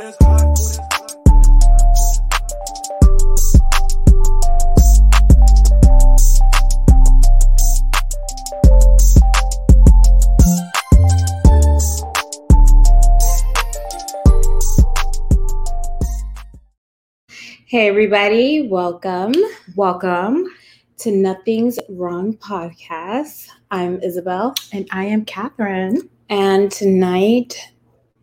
that's hot. Hey, everybody, welcome Welcome. to Nothing's Wrong podcast. I'm Isabel, And I am Catherine. and tonight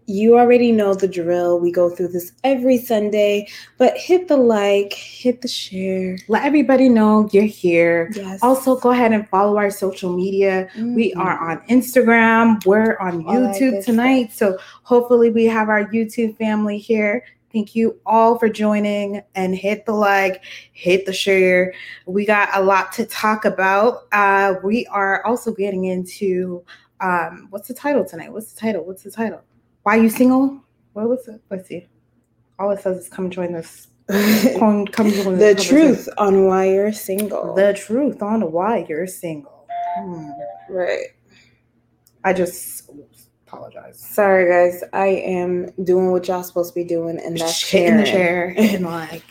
you already know the drill. We go through this every Sunday, but hit the like, hit the share. Let everybody know you're here. Yes. Also, go ahead and follow our social media. We Mhm. are on Instagram. We're on YouTube tonight. So, hopefully, we have our YouTube family here. Thank you all for joining and hit the like, hit the share. We got a lot to talk about. Uh, we are also getting into um, what's the title tonight? What's the title? What's the title? Why you single? What was it? Let's see. All it says is come join this. Come, come join the truth on why you're single. the truth on why you're single. Hmm. right. I just apologize. Sorry, guys. I am doing what y'all supposed to be doing, and that's Shit in the chair and like,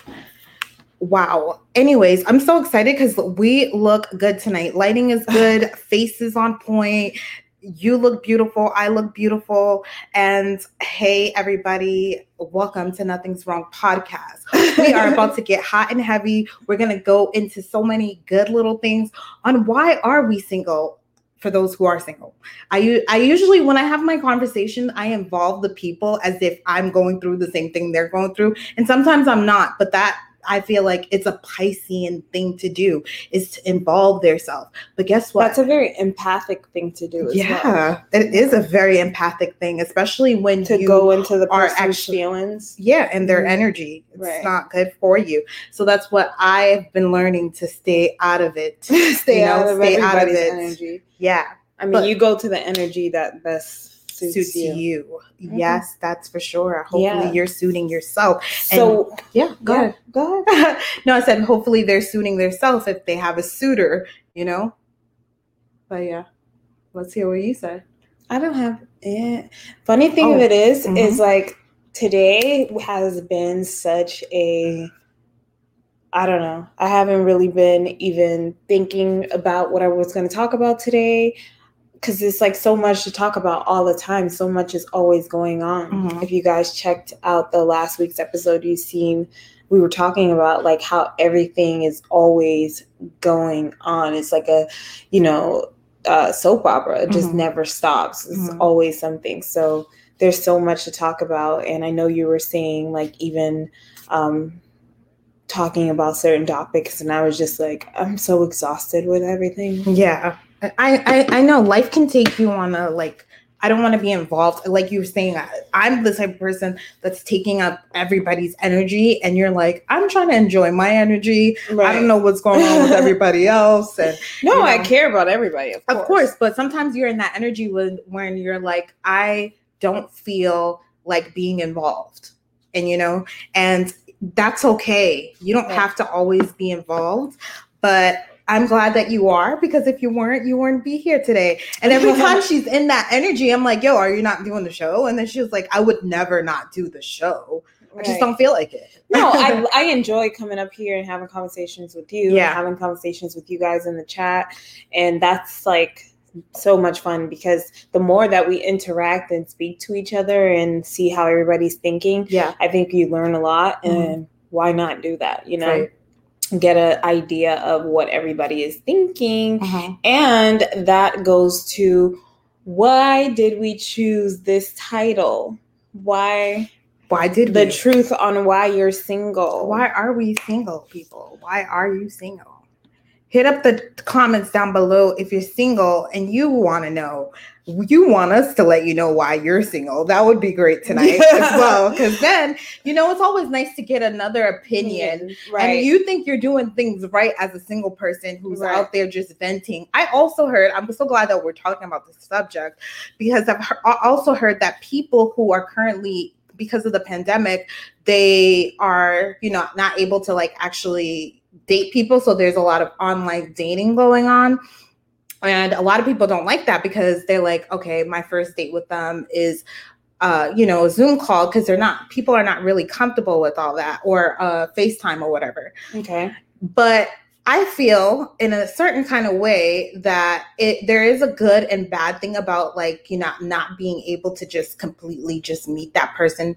wow. Anyways, I'm so excited because we look good tonight. Lighting is good, faces on point. You look beautiful. I look beautiful. And hey, everybody, welcome to Nothing's Wrong podcast. We are about to get hot and heavy. We're going to go into so many good little things on why are we single for those who are single. I, I usually when I have my conversation, I involve the people as if I'm going through the same thing they're going through, and sometimes I'm not. But that I feel like it's a Piscean thing to do is to involve theirself. But guess what? That's a very empathic thing to do. As well. yeah, it is a very empathic thing, especially when to you go into the person's actually- feelings. yeah, and their Mhm. energy. It's Right. not good for you. So that's what I've been learning to stay out of it. stay You know, out of stay out of it. energy. Yeah. I mean, But- you go to the energy that best suits, suits you. you. Mhm. Yes, that's for sure. Hopefully Yeah. you're suiting yourself. So Yeah, go yeah, ahead. go ahead. no, I said hopefully they're suiting themselves if they have a suitor, you know? But yeah, let's hear what you said. I don't have it. Funny thing of Oh, it is, mhm. is like today has been such a I don't know. I haven't really been even thinking about what I was going to talk about today because it's like so much to talk about all the time. So much is always going on. Mhm. If you guys checked out the last week's episode, you've seen we were talking about like how everything is always going on. It's like a, you know, uh, soap opera. It just Mhm. never stops. It's Mhm. always something. So there's so much to talk about. And I know you were saying like even um, talking about certain topics, and I was just like, I'm so exhausted with everything. Yeah. I, I I know life can take you on a like I don't want to be involved. Like you were saying, I- I'm the type of person that's taking up everybody's energy, and you're like, I'm trying to enjoy my energy. I don't know what's going on with everybody else, and No, you I care about everybody. Of course. Of course, but sometimes you're in that energy when when you're like, I don't feel like being involved. And you know, and that's okay. You don't Right. have to always be involved, but I'm glad that you are because if you weren't, you wouldn't be here today. And every time she's in that energy, I'm like, yo, are you not doing the show? And then she was like, I would never not do the show. I just don't feel like it. no, I, I enjoy coming up here and having conversations with you, Yeah. having conversations with you guys in the chat, and that's like so much fun because the more that we interact and speak to each other and see how everybody's thinking, yeah. I think you learn a lot, Mhm. and why not do that? You know, Right. Get an idea of what everybody is thinking, Uh-huh. and that goes to why did we choose this title? Why Why did the we? truth on why you're single? Why are we single, people? Why are you single? Hit up the comments down below if you're single and you want to know. You want us to let you know why you're single. That would be great tonight as well. Because then, you know, it's always nice to get another opinion. Mm, right? And you think you're doing things right as a single person who's Right. out there just venting. I also heard, I'm so glad that we're talking about this subject because I've he- also heard that people who are currently, because of the pandemic, they are, you know, not able to like actually date people. So there's a lot of online dating going on. And a lot of people don't like that because they're like, okay, my first date with them is uh, you know, a Zoom call because they're not people are not really comfortable with all that or uh, FaceTime or whatever. Okay. But I feel in a certain kind of way that it there is a good and bad thing about like you know not being able to just completely just meet that person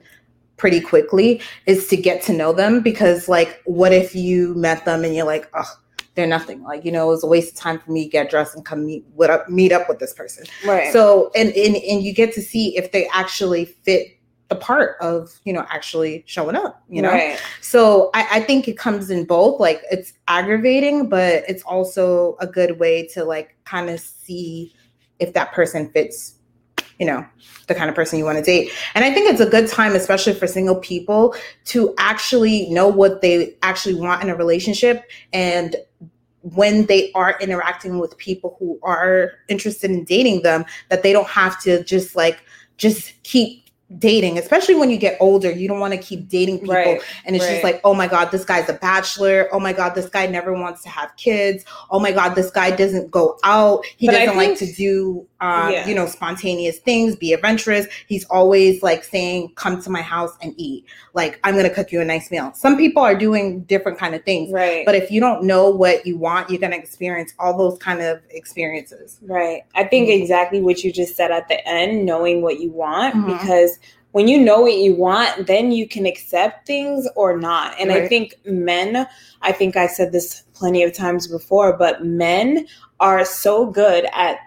pretty quickly is to get to know them because like what if you met them and you're like oh they're nothing like you know it was a waste of time for me to get dressed and come meet what up meet up with this person Right. so and, and and you get to see if they actually fit the part of you know actually showing up you know Right. so I, I think it comes in both like it's aggravating but it's also a good way to like kind of see if that person fits you know the kind of person you want to date. And i think it's a good time especially for single people to actually know what they actually want in a relationship and when they are interacting with people who are interested in dating them that they don't have to just like just keep dating. Especially when you get older you don't want to keep dating people. Right. and it's just like oh my god this guy's a bachelor. Oh my god this guy never wants to have kids. Oh my god this guy doesn't go out. He But doesn't like to do um, Yeah. you know spontaneous things be adventurous he's always like saying come to my house and eat like i'm gonna cook you a nice meal some people are doing different kind of things Right. but if you don't know what you want you're gonna experience all those kind of experiences Right. I think Mhm. exactly what you just said at the end, knowing what you want, Mhm. because when you know what you want, then you can accept things or not. And I think men, I think I said this plenty of times before, but men are so good at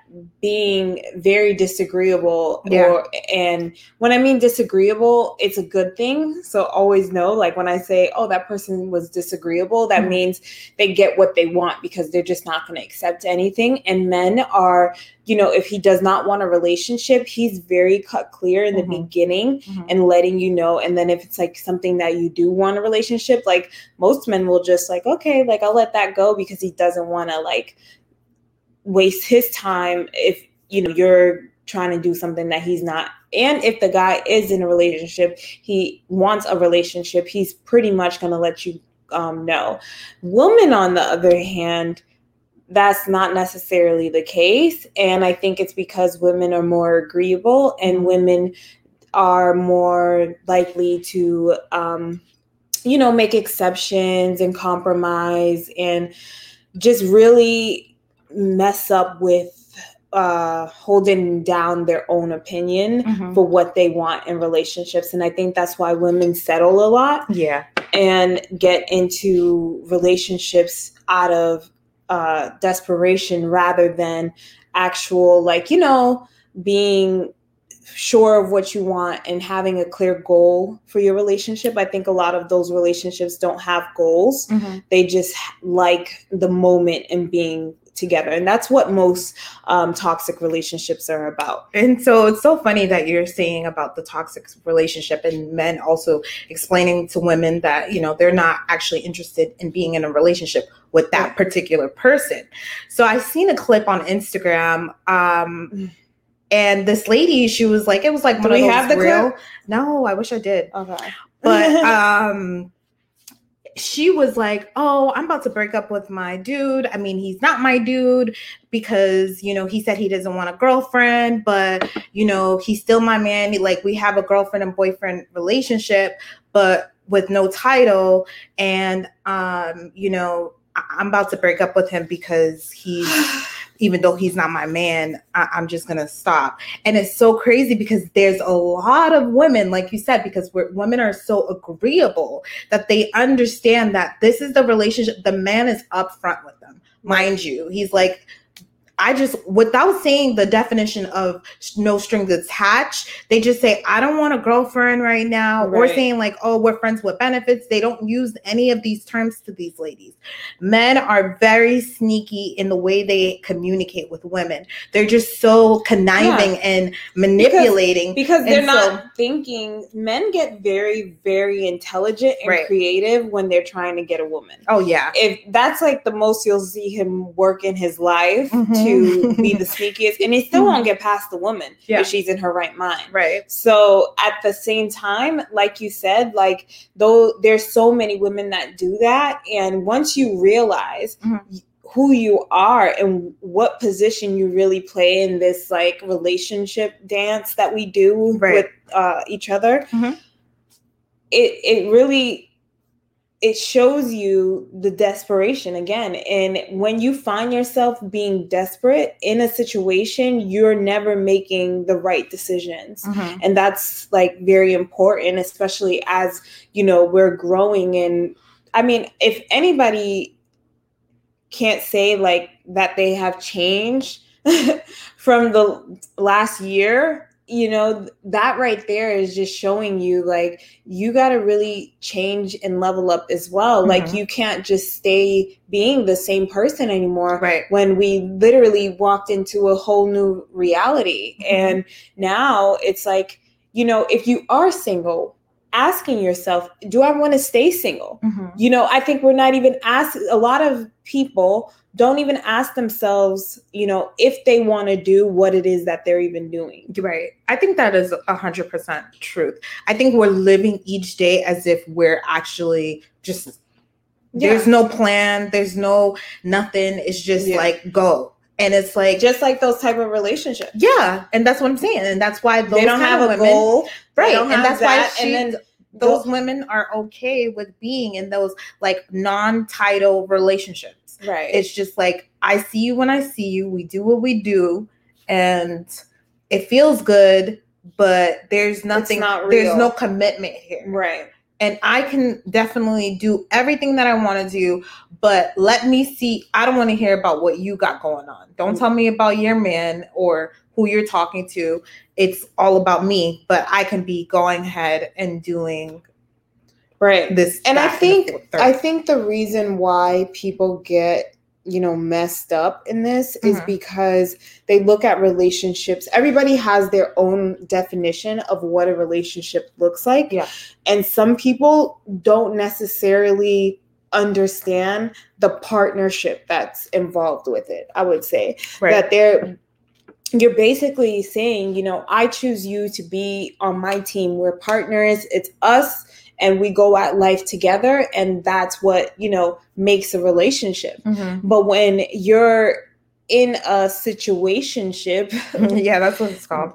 being very disagreeable Yeah. or and when I mean disagreeable, it's a good thing. So always know like when I say, "Oh, that person was disagreeable," that Mhm. means they get what they want because they're just not going to accept anything. And men are, you know, if he does not want a relationship, he's very cut clear in the Mhm. beginning Mhm. and letting you know. And then if it's like something that you do want a relationship, like most men will just like, okay, like I'll let that go because he doesn't want to like waste his time if you know you're trying to do something that he's not. And if the guy is in a relationship he wants a relationship he's pretty much going to let you um, know. Women on the other hand that's not necessarily the case and i think it's because women are more agreeable and women are more likely to um, you know make exceptions and compromise and just really mess up with uh, holding down their own opinion Mhm. for what they want in relationships and i think that's why women settle a lot yeah and get into relationships out of uh, desperation rather than actual like you know being sure of what you want and having a clear goal for your relationship i think a lot of those relationships don't have goals Mhm. they just like the moment and being together and that's what most um, toxic relationships are about And so it's so funny that you're saying about the toxic relationship and men also explaining to women that, you know, they're not actually interested in being in a relationship with that particular person. So I've seen a clip on Instagram. Um, Mm. And this lady, she was like, it was like Do we have the real. clip? No, I wish I did. okay But um she was like, "Oh, I'm about to break up with my dude. I mean, he's not my dude because, you know, he said he doesn't want a girlfriend, but, you know, he's still my man. Like we have a girlfriend and boyfriend relationship, but with no title and um, you know, I- I'm about to break up with him because he's even though he's not my man, I- I'm just gonna stop. And it's so crazy because there's a lot of women, like you said, because women are so agreeable that they understand that this is the relationship. The man is upfront with them, mind you. He's like, I just, without saying the definition of no strings attached, they just say, I don't want a girlfriend right now. Or saying, like, oh, we're friends with benefits. They don't use any of these terms to these ladies. Men are very sneaky in the way they communicate with women. They're just so conniving and manipulating. because they're And not thinking men get very very intelligent and Right. creative when they're trying to get a woman oh, yeah. if that's like the most you'll see him work in his life Mhm. to be the sneakiest and it still won't get past the woman Yeah. if she's in her right mind Right. so at the same time like you said like though there's so many women that do that and once you realize Mhm. who you are and what position you really play in this like relationship dance that we do Right. with uh, each other Mhm. it it really it shows you the desperation again. And when you find yourself being desperate in a situation you're never making the right decisions. Mhm. and that's like very important especially as you know we're growing. And i mean if anybody can't say like that they have changed from the last year you know that right there is just showing you like you got to really change and level up as well like Mhm. you can't just stay being the same person anymore Right. when we literally walked into a whole new reality. Mhm. And now it's like, you know, if you are single, asking yourself, do I want to stay single? Mhm. You know, I think we're not even asked, a lot of people don't even ask themselves, you know, if they want to do what it is that they're even doing. Right. I think that is a hundred percent truth. I think we're living each day as if we're actually just there's no plan, there's no nothing. It's just Yeah. like go. And it's like Just like those type of relationships. yeah, and that's what I'm saying. And that's why those they don't have a women, goal. Right. And that's why she, and then those women are okay with being in those like non-title relationships. right. It's just like I see you when I see you. We do what we do, and it feels good, but there's nothing. not there's no commitment here, right. and I can definitely do everything that I want to do. But let me see. I don't want to hear about what you got going on. Don't tell me about your man or who you're talking to. It's all about me. But I can be going ahead and doing Right. this. and I think. I think the reason why people get you know messed up in this is Mhm. because they look at relationships. Everybody has their own definition of what a relationship looks like, Yeah. and some people don't necessarily understand the partnership that's involved with it. I would say right. that they're you're basically saying, you know, I choose you to be on my team. We're partners. It's us and we go at life together and that's what, you know, makes a relationship. Mhm. But when you're in a situationship, yeah, that's what it's called.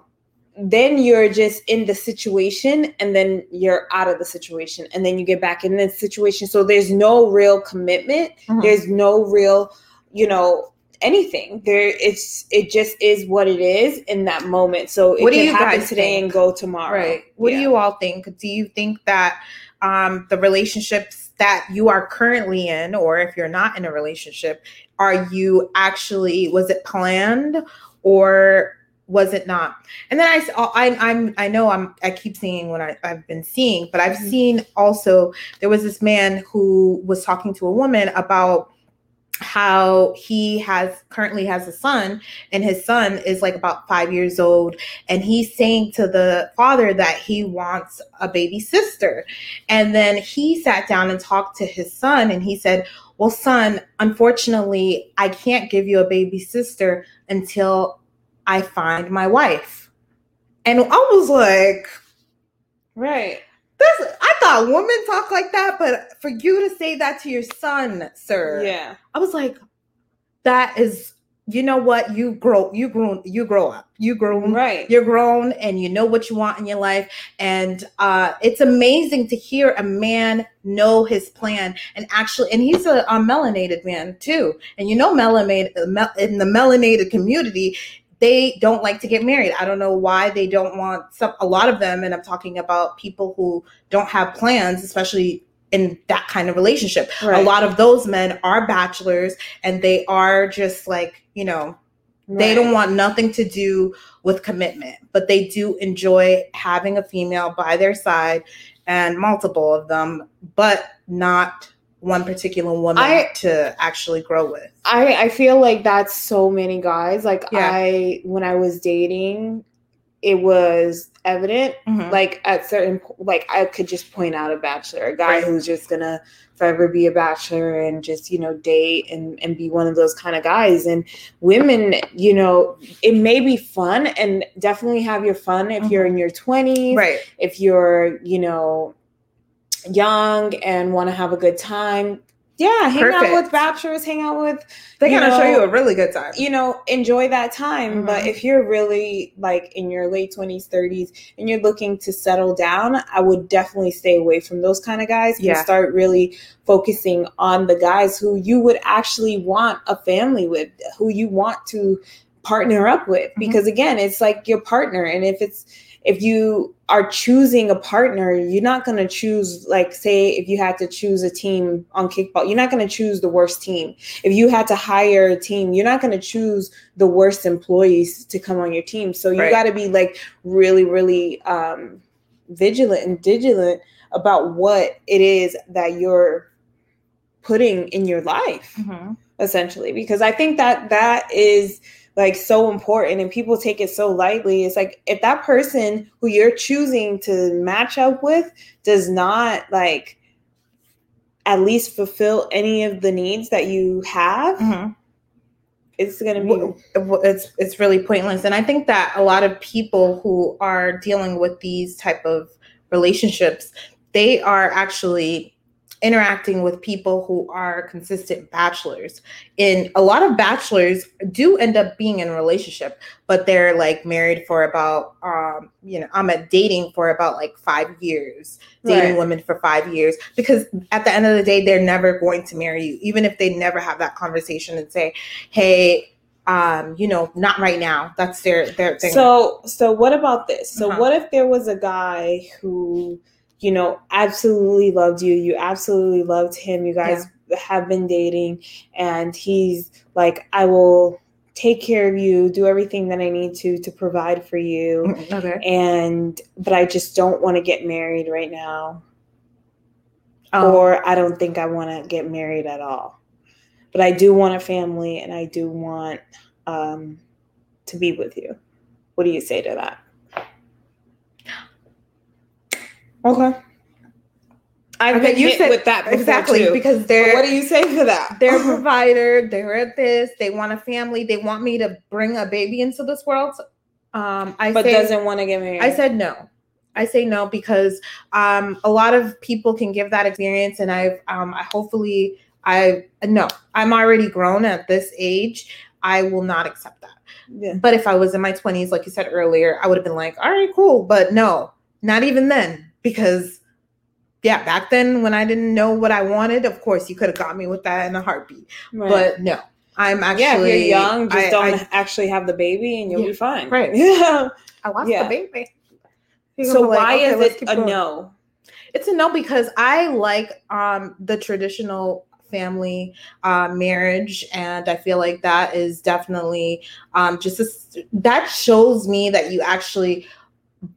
Then you're just in the situation and then you're out of the situation and then you get back in the situation. So there's no real commitment Mhm. there's no real you know anything there it's it just is what it is in that moment so it What do you happen guys today think? and go tomorrow Right. What Yeah. do you all think? Do you think that um, the relationships that you are currently in, or if you're not in a relationship, are you actually was it planned or was it not? And then I, I, am I know I'm, I keep seeing what I, I've been seeing, but I've Mhm. seen also there was this man who was talking to a woman about how he has currently has a son and his son is like about five years old and he's saying to the father that he wants a baby sister and then he sat down and talked to his son and he said well son unfortunately i can't give you a baby sister until i find my wife and i was like right this i thought women talk like that but for you to say that to your son sir yeah I was like, that is, you know what? You grow, you grown, you grow up. You grown, right you're grown and you know what you want in your life. And uh it's amazing to hear a man know his plan and actually and he's a, a melanated man too. And you know melanated mel- in the melanated community, they don't like to get married. I don't know why they don't want some a lot of them, and I'm talking about people who don't have plans, especially in that kind of relationship. Right. a lot of those men are bachelors and they are just like you know they don't want nothing to do with commitment but they do enjoy having a female by their side and multiple of them but not one particular woman I- to actually grow with I, I feel like that's so many guys. Like Yeah. I when I was dating, it was evident. Mhm. Like at certain like I could just point out a bachelor, a guy Right. who's just gonna forever be a bachelor and just, you know, date and, and be one of those kind of guys. And women, you know, it may be fun and definitely have your fun if you're in your twenties right if you're you know young and want to have a good time Yeah, hang out with bachelors, hang out with They're gonna show you a really good time. you know, enjoy that time. But Mhm. if you're really like in your late 20s, 30s, and you're looking to settle down, I would definitely stay away from those kind of guys Yeah. and start really focusing on the guys who you would actually want a family with, who you want to partner up with. Mhm. Because again, it's like your partner. And if it's, if you are choosing a partner, you're not going to choose, like, say, if you had to choose a team on kickball, you're not going to choose the worst team if you had to hire a team, you're not going to choose the worst employees to come on your team. So you Right. got to be like really, really um, vigilant and vigilant about what it is that you're putting in your life, Mhm. essentially. Because I think that that is like so important and people take it so lightly. It's like if that person who you're choosing to match up with does not like at least fulfill any of the needs that you have, Mhm. it's gonna be w- w- it's it's really pointless and i think that a lot of people who are dealing with these type of relationships they are actually interacting with people who are consistent bachelors and a lot of bachelors do end up being in a relationship but they're like married for about um you know i'm at dating for about like five years dating Right. women for five years because at the end of the day they're never going to marry you even if they never have that conversation and say hey um you know not right now that's their their thing So, so what about this? So, Uh-huh. what if there was a guy who, you know, absolutely loved you, you absolutely loved him, you guys have been dating, and he's like, I will take care of you, do everything that I need to to provide for you, Mm, okay. And but I just don't want to get married right now, Um, or I don't think I want to get married at all, but I do want a family, and I do want um, to be with you. What do you say to that? Okay. I've Okay, been you hit said- with that exactly because they're what do you say for that? they're a provider they're at this they want a family they want me to bring a baby into this world um i but say, doesn't want to get married. I said no. I say no because um, a lot of people can give that experience, and I've um, I hopefully I no I'm already grown at this age. I will not accept that. yeah. But if I was in my 20s, like you said earlier, I would have been like, all right, cool. But no, not even then, because yeah, back then when I didn't know what I wanted, of course you could have got me with that in a heartbeat. Right. But no, I'm actually yeah, if you're young, just I- don't I- actually have the baby, and you'll Yeah, be fine. right. Yeah. I lost Yeah. the baby. You're So gonna like, why okay, is it a going. no? It's a no because I like um the traditional family uh, marriage and I feel like that is definitely um just a that shows me that you actually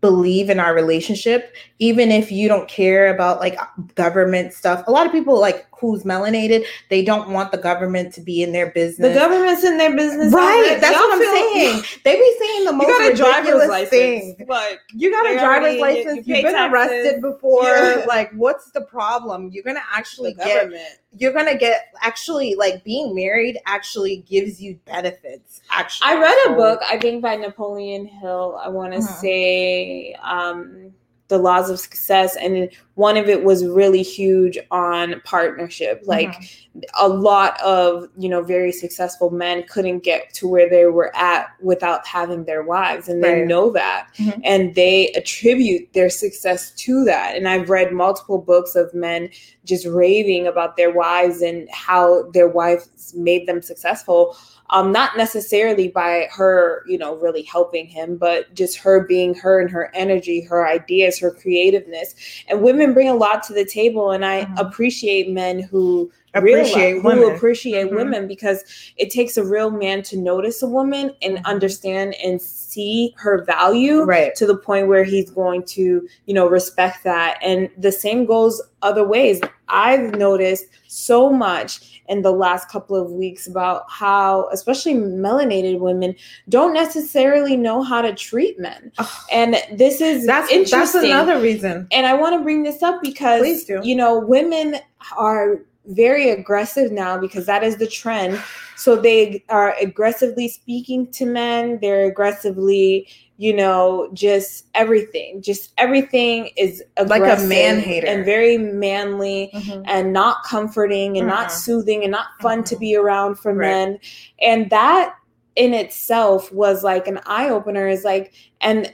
believe in our relationship even if you don't care about like government stuff a lot of people like who's melanated they don't want the government to be in their business The government's in their business, right that's Y'all what i'm saying they be saying the You most got a driver's license, things but you got a driver's already- license. pay You've been taxes. arrested before. Yeah. Like, what's the problem? You're gonna actually get. You're gonna get actually like being married. Actually gives you benefits. Actually, I read a book, I think by Napoleon Hill. I want to Uh-huh. say um, The Laws of Success. And one of it was really huge on partnership. Like Mhm. a lot of, you know, very successful men couldn't get to where they were at without having their wives. And they know that. Mhm. And they attribute their success to that. And I've read multiple books of men just raving about their wives and how their wives made them successful um, not necessarily by her, you know, really helping him, but just her being her and her energy, her ideas, her creativeness. And women bring a lot to the table, and I Mhm. appreciate men who Appreciate women. who appreciate Mhm. women because it takes a real man to notice a woman and Mhm. understand and see her value Right. to the point where he's going to, you know, respect that. And the same goes other ways. I've noticed so much in the last couple of weeks about how, especially melanated women, don't necessarily know how to treat men. Ugh. And this is That's interesting. that's another reason. And I want to bring this up because Please do. you know women are very aggressive now because that is the trend. So they are aggressively speaking to men. They're aggressively, you know, just everything. Just everything is Like a man hater. and very manly and not comforting and not Mhm. soothing and not fun to Mhm. be around for Right. men. And that in itself was like an eye opener is like and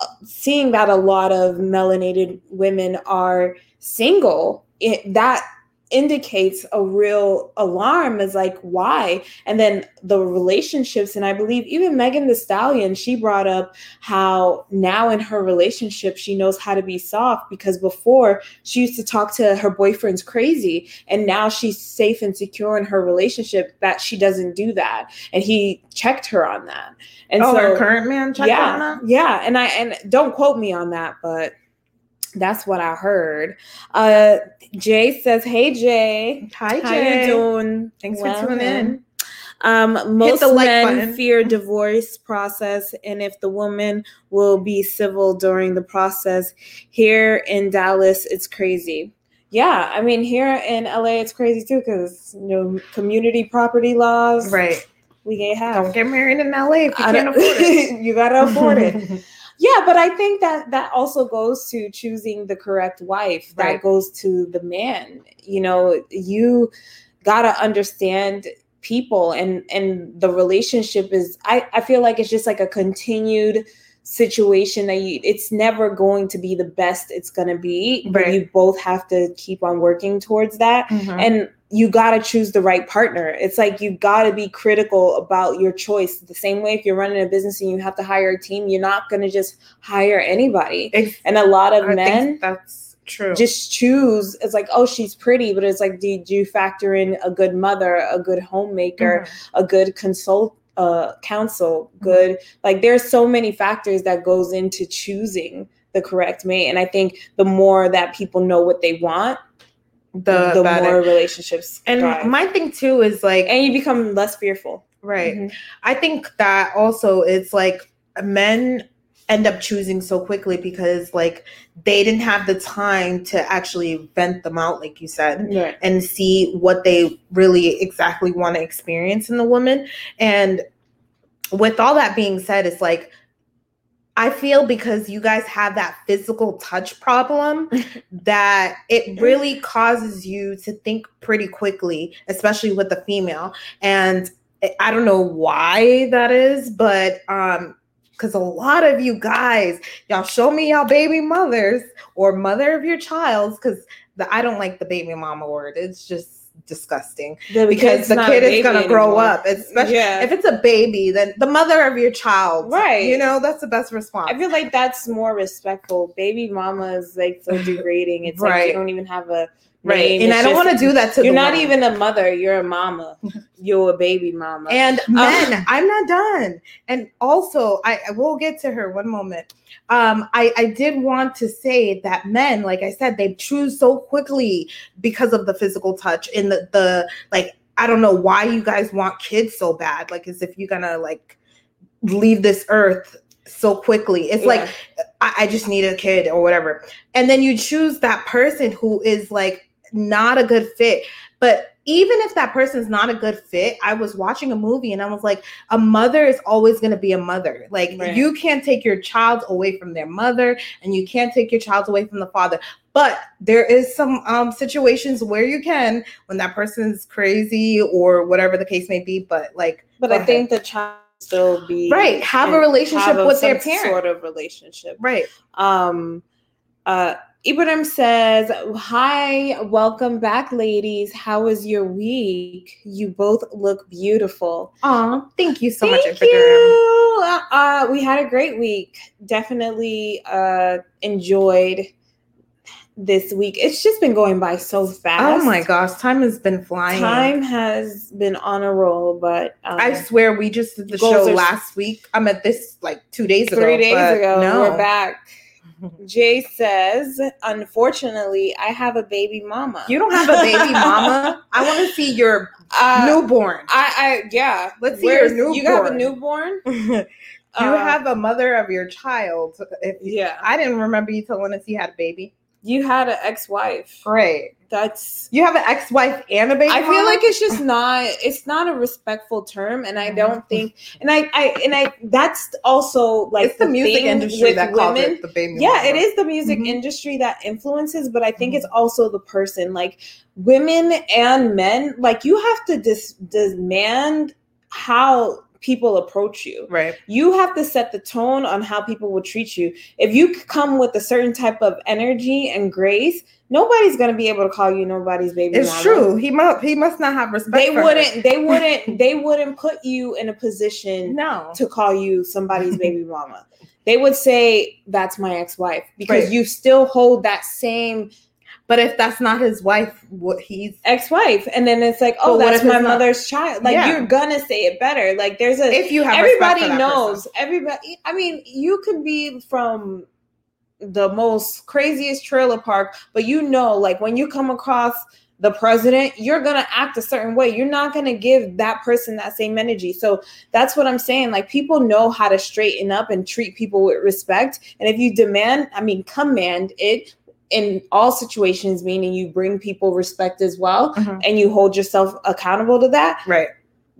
uh, seeing that a lot of melanated women are single it, that indicates a real alarm is like why? And then the relationships and i believe even Megan Thee Stallion she brought up how now in her relationship she knows how to be soft because before she used to talk to her boyfriends crazy and now she's safe and secure in her relationship that she doesn't do that. And he checked her on that. And oh, so her current man checked yeah? Yeah, and I and don't quote me on that, but that's what I heard. Uh Jay says, "Hey Jay, Hi, Jay. how Jay. you doing? Thanks for tuning in. Um, most like men button. fear divorce process, and if the woman will be civil during the process, here in Dallas, it's crazy. Yeah, I mean here in LA, it's crazy too because you know community property laws. Right. we can't have. Don't get married in LA if you can't afford it. you gotta afford it. Yeah, but I think that that also goes to choosing the correct wife. That goes to the man. You know, you gotta understand people and and the relationship is I, I feel like it's just like a continued situation that you it's never going to be the best it's gonna be. But you both have to keep on working towards that Mhm. and you got to choose the right partner. It's like you got to be critical about your choice. The same way if you're running a business and you have to hire a team, you're not going to just hire anybody. Ex- And a lot of I men that's true. just choose. It's like, oh, she's pretty, but it's like, did you factor in a good mother, a good homemaker, Mhm. a good consult? Uh, counsel, Mm-hmm. good. Like there's so many factors that goes into choosing the correct mate, and I think the more that people know what they want, the, the better. more relationships and thrive. my thing too is like and you become less fearful. right. Mhm. I think that also it's like men end up choosing so quickly because like they didn't have the time to actually vent them out, like you said. Right. and see what they really exactly want to experience in the woman. And with all that being said, it's like I feel because you guys have that physical touch problem that it really causes you to think pretty quickly, especially with the female. And I don't know why that is, but um because a lot of you guys, y'all show me y'all baby mothers or mother of your child's because the I don't like the baby mama word. It's just disgusting The because the kid is gonna grow up. Especially Yeah. if it's a baby, then the mother of your child, Right. You know that's the best response. I feel like that's more respectful. Baby mama is like so degrading. It's like you don't even have a right, and It's I don't want to do that to. You're the not woman. even a mother. You're a mama. You're a baby mama. And Um, men, I'm not done. And also, I, I will get to her one moment. Um, I, I did want to say that men, like I said, they choose so quickly because of the physical touch and the, the like, I don't know why you guys want kids so bad. Like, as if you're gonna like leave this earth so quickly. It's like I, I just need a kid or whatever. And then you choose that person who is like not a good fit. But even if that person's not a good fit, I was watching a movie and I was like, a mother is always going to be a mother. Like, Right. you can't take your child away from their mother and you can't take your child away from the father. But there is some um, situations where you can when that person's crazy or whatever the case may be. But like, but I ahead. think the child still be Right, have a relationship have with their parent. Sort of relationship. right. Um, uh, Ibrahim says, "Hi, welcome back, ladies. How was your week? You both look beautiful. Aw, thank you so much, Thank Instagram. you. Uh, we had a great week. Definitely uh, enjoyed this week. It's just been going by so fast. Oh my gosh, time has been flying. Time has been on a roll, but um, I swear we just did the show last week. I'm at this like two days ago. three days ago No, we're back. Jay says, "Unfortunately, I have a baby mama. You don't have a baby mama. I want to see your uh, newborn. I, I, yeah. Let's see your Where's- You have a newborn. newborn? you Uh, have a mother of your child. If Yeah. I didn't remember you telling us you had a baby. You had an ex-wife. Great. That's You have an ex-wife and a baby. I feel mama? like it's just not it's not a respectful term and I don't think and I I and I that's also like it's the, music industry that calls it the baby. yeah mama. it is the music Mhm. industry that influences but i think it's Mm-hmm. also the person like women and men like you have to dis- demand how people approach you Right. you have to set the tone on how people will treat you if you come with a certain type of energy and grace nobody's going to be able to call you nobody's baby It's mama. true. He must. He must not have respect. they for wouldn't they wouldn't they wouldn't put you in a position No. to call you somebody's baby mama. They would say that's my ex-wife because Right. you still hold that same But if that's not his wife, what he's ex-wife, and then it's like, oh, what that's my mother's child. Like Yeah. you're gonna say it better. Like there's a if you have everybody knows. person. Everybody. I mean, you could be from the most craziest trailer park, but you know, like when you come across the president, you're gonna act a certain way. You're not gonna give that person that same energy. So that's what I'm saying. Like people know how to straighten up and treat people with respect. And if you demand, I mean, command it in all situations, meaning you bring people respect as well, Mhm. and you hold yourself accountable to that Right.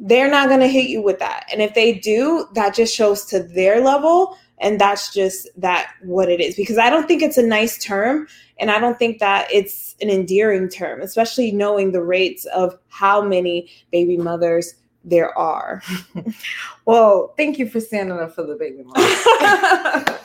they're not going to hit you with that. And if they do, that just shows to their level and that's just that what it is because I don't think it's a nice term and I don't think that it's an endearing term, especially knowing the rates of how many baby mothers there are. Well, thank you for standing up for the baby mama.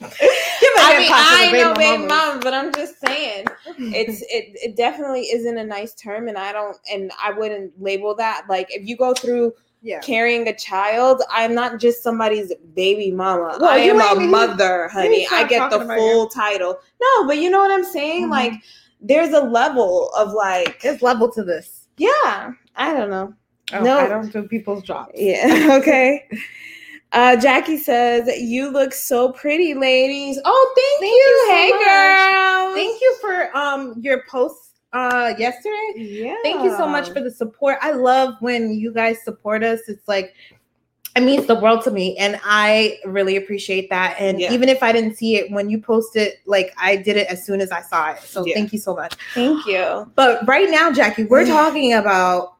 Give a I hand mean, clap for the I know baby mamas. mom, but I'm just saying it's it, it definitely isn't a nice term and I don't and I wouldn't label that like if you go through yeah. carrying a child, I'm not just somebody's baby mama. Well, I you am a even- mother, honey. I get the talking about full title. No, but you know what I'm saying? Mhm. Like, there's a level of like, There's level to this. yeah, I don't know. Oh, No. I don't do people's jobs. Yeah, okay. Uh, Jackie says, You look so pretty, ladies. Oh, thank, Thank you. you so hey, girls. Thank you for um your post uh yesterday. Yeah. Thank you so much for the support. I love when you guys support us. It's like it means the world to me and I really appreciate that. And Yeah. even if I didn't see it when you posted, like I did it as soon as I saw it. So Yeah. thank you so much. Thank you. But right now, Jackie, we're talking about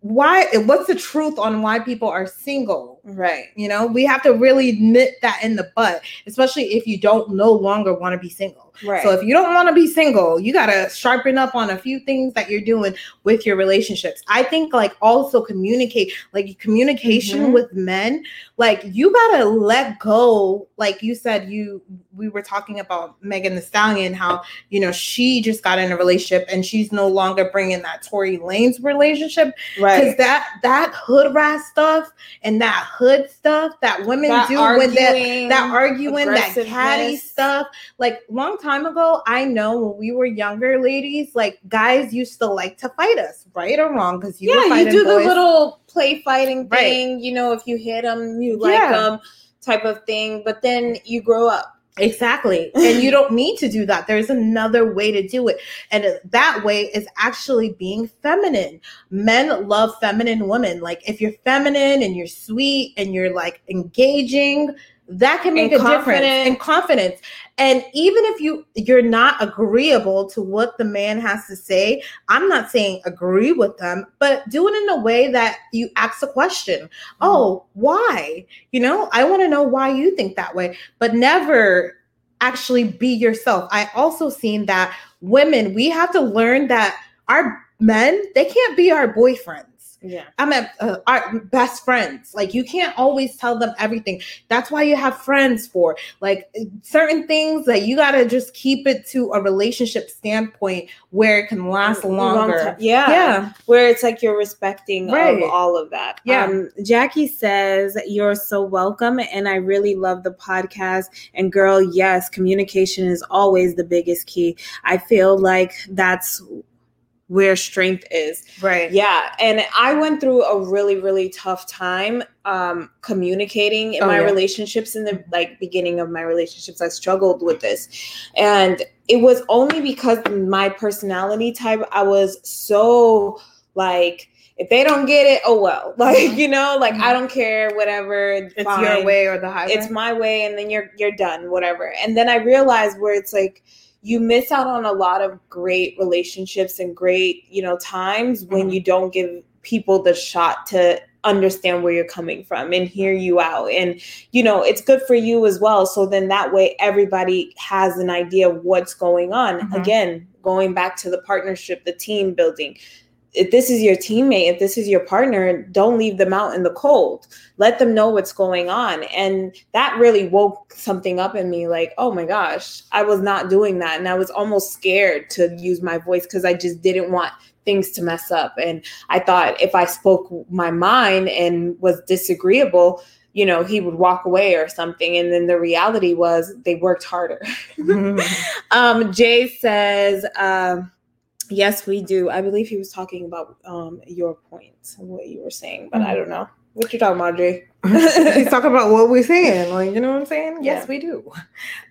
why what's the truth on why people are single. Right. You know, we have to really nip that in the butt, especially if you don't no longer want to be single. Right. So if you don't want to be single, you got to sharpen up on a few things that you're doing with your relationships. I think like also communicate, like communication Mhm. with men, like you got to let go. Like you said, you we were talking about Megan Thee Stallion, how you know she just got in a relationship and she's no longer bringing that Tory Lanez relationship Right. because right. that that hood rat stuff and that hood stuff that women That do when that arguing, that arguing, that catty stuff. Like long time ago, I know when we were younger ladies, like guys used to like to fight us, right or wrong, because you yeah, you do boys. the little play fighting Right. thing. You know, if you hit them, you like Yeah. them, type of thing. But then you grow up. Exactly. And you don't need to do that. There's another way to do it. And that way is actually being feminine. Men love feminine women. Like if you're feminine and you're sweet and you're like engaging, that can make And a difference and confidence. And even if you you're not agreeable to what the man has to say, I'm not saying agree with them, but do it in a way that you ask a question. Mm-hmm. Oh, why? You know, I want to know why you think that way, but never actually be yourself. I also seen that women, we have to learn that our men, they can't be our boyfriends. Yeah. I mean, uh, our best friends. Like you can't always tell them everything. That's why you have friends for. Like certain things that you got to just keep it to a relationship standpoint where it can last longer. Yeah. Yeah. Where it's like you're respecting Right. of all of that. Yeah. Um, Jackie says, You're so welcome. And I really love the podcast. And girl, yes, communication is always the biggest key. I feel like that's where strength is. Right. Yeah, and I went through a really really tough time um communicating in Oh, my yeah. relationships in the like beginning of my relationships. I struggled with this. And it was only because my personality type I was so like if they don't get it, oh well. Like, you know, like I don't care whatever. It's your way or the highway. It's my way and then you're you're done, whatever. And then I realized where it's like you miss out on a lot of great relationships and great you know times when Mhm. you don't give people the shot to understand where you're coming from and hear you out and you know it's good for you as well so then that way everybody has an idea of what's going on Mhm. again going back to the partnership the team building if this is your teammate if this is your partner don't leave them out in the cold. Let them know what's going on. And that really woke something up in me like oh my gosh i was not doing that. And i was almost scared to use my voice because i just didn't want things to mess up. And i thought if i spoke my mind and was disagreeable you know he would walk away or something. And then the reality was they worked harder. Um jay says um yes we do. I believe he was talking about um your points and what you were saying but i don't know. What you're talking about jay He's talking about what we're saying. Like, you know what I'm saying? Yes, Yeah. we do.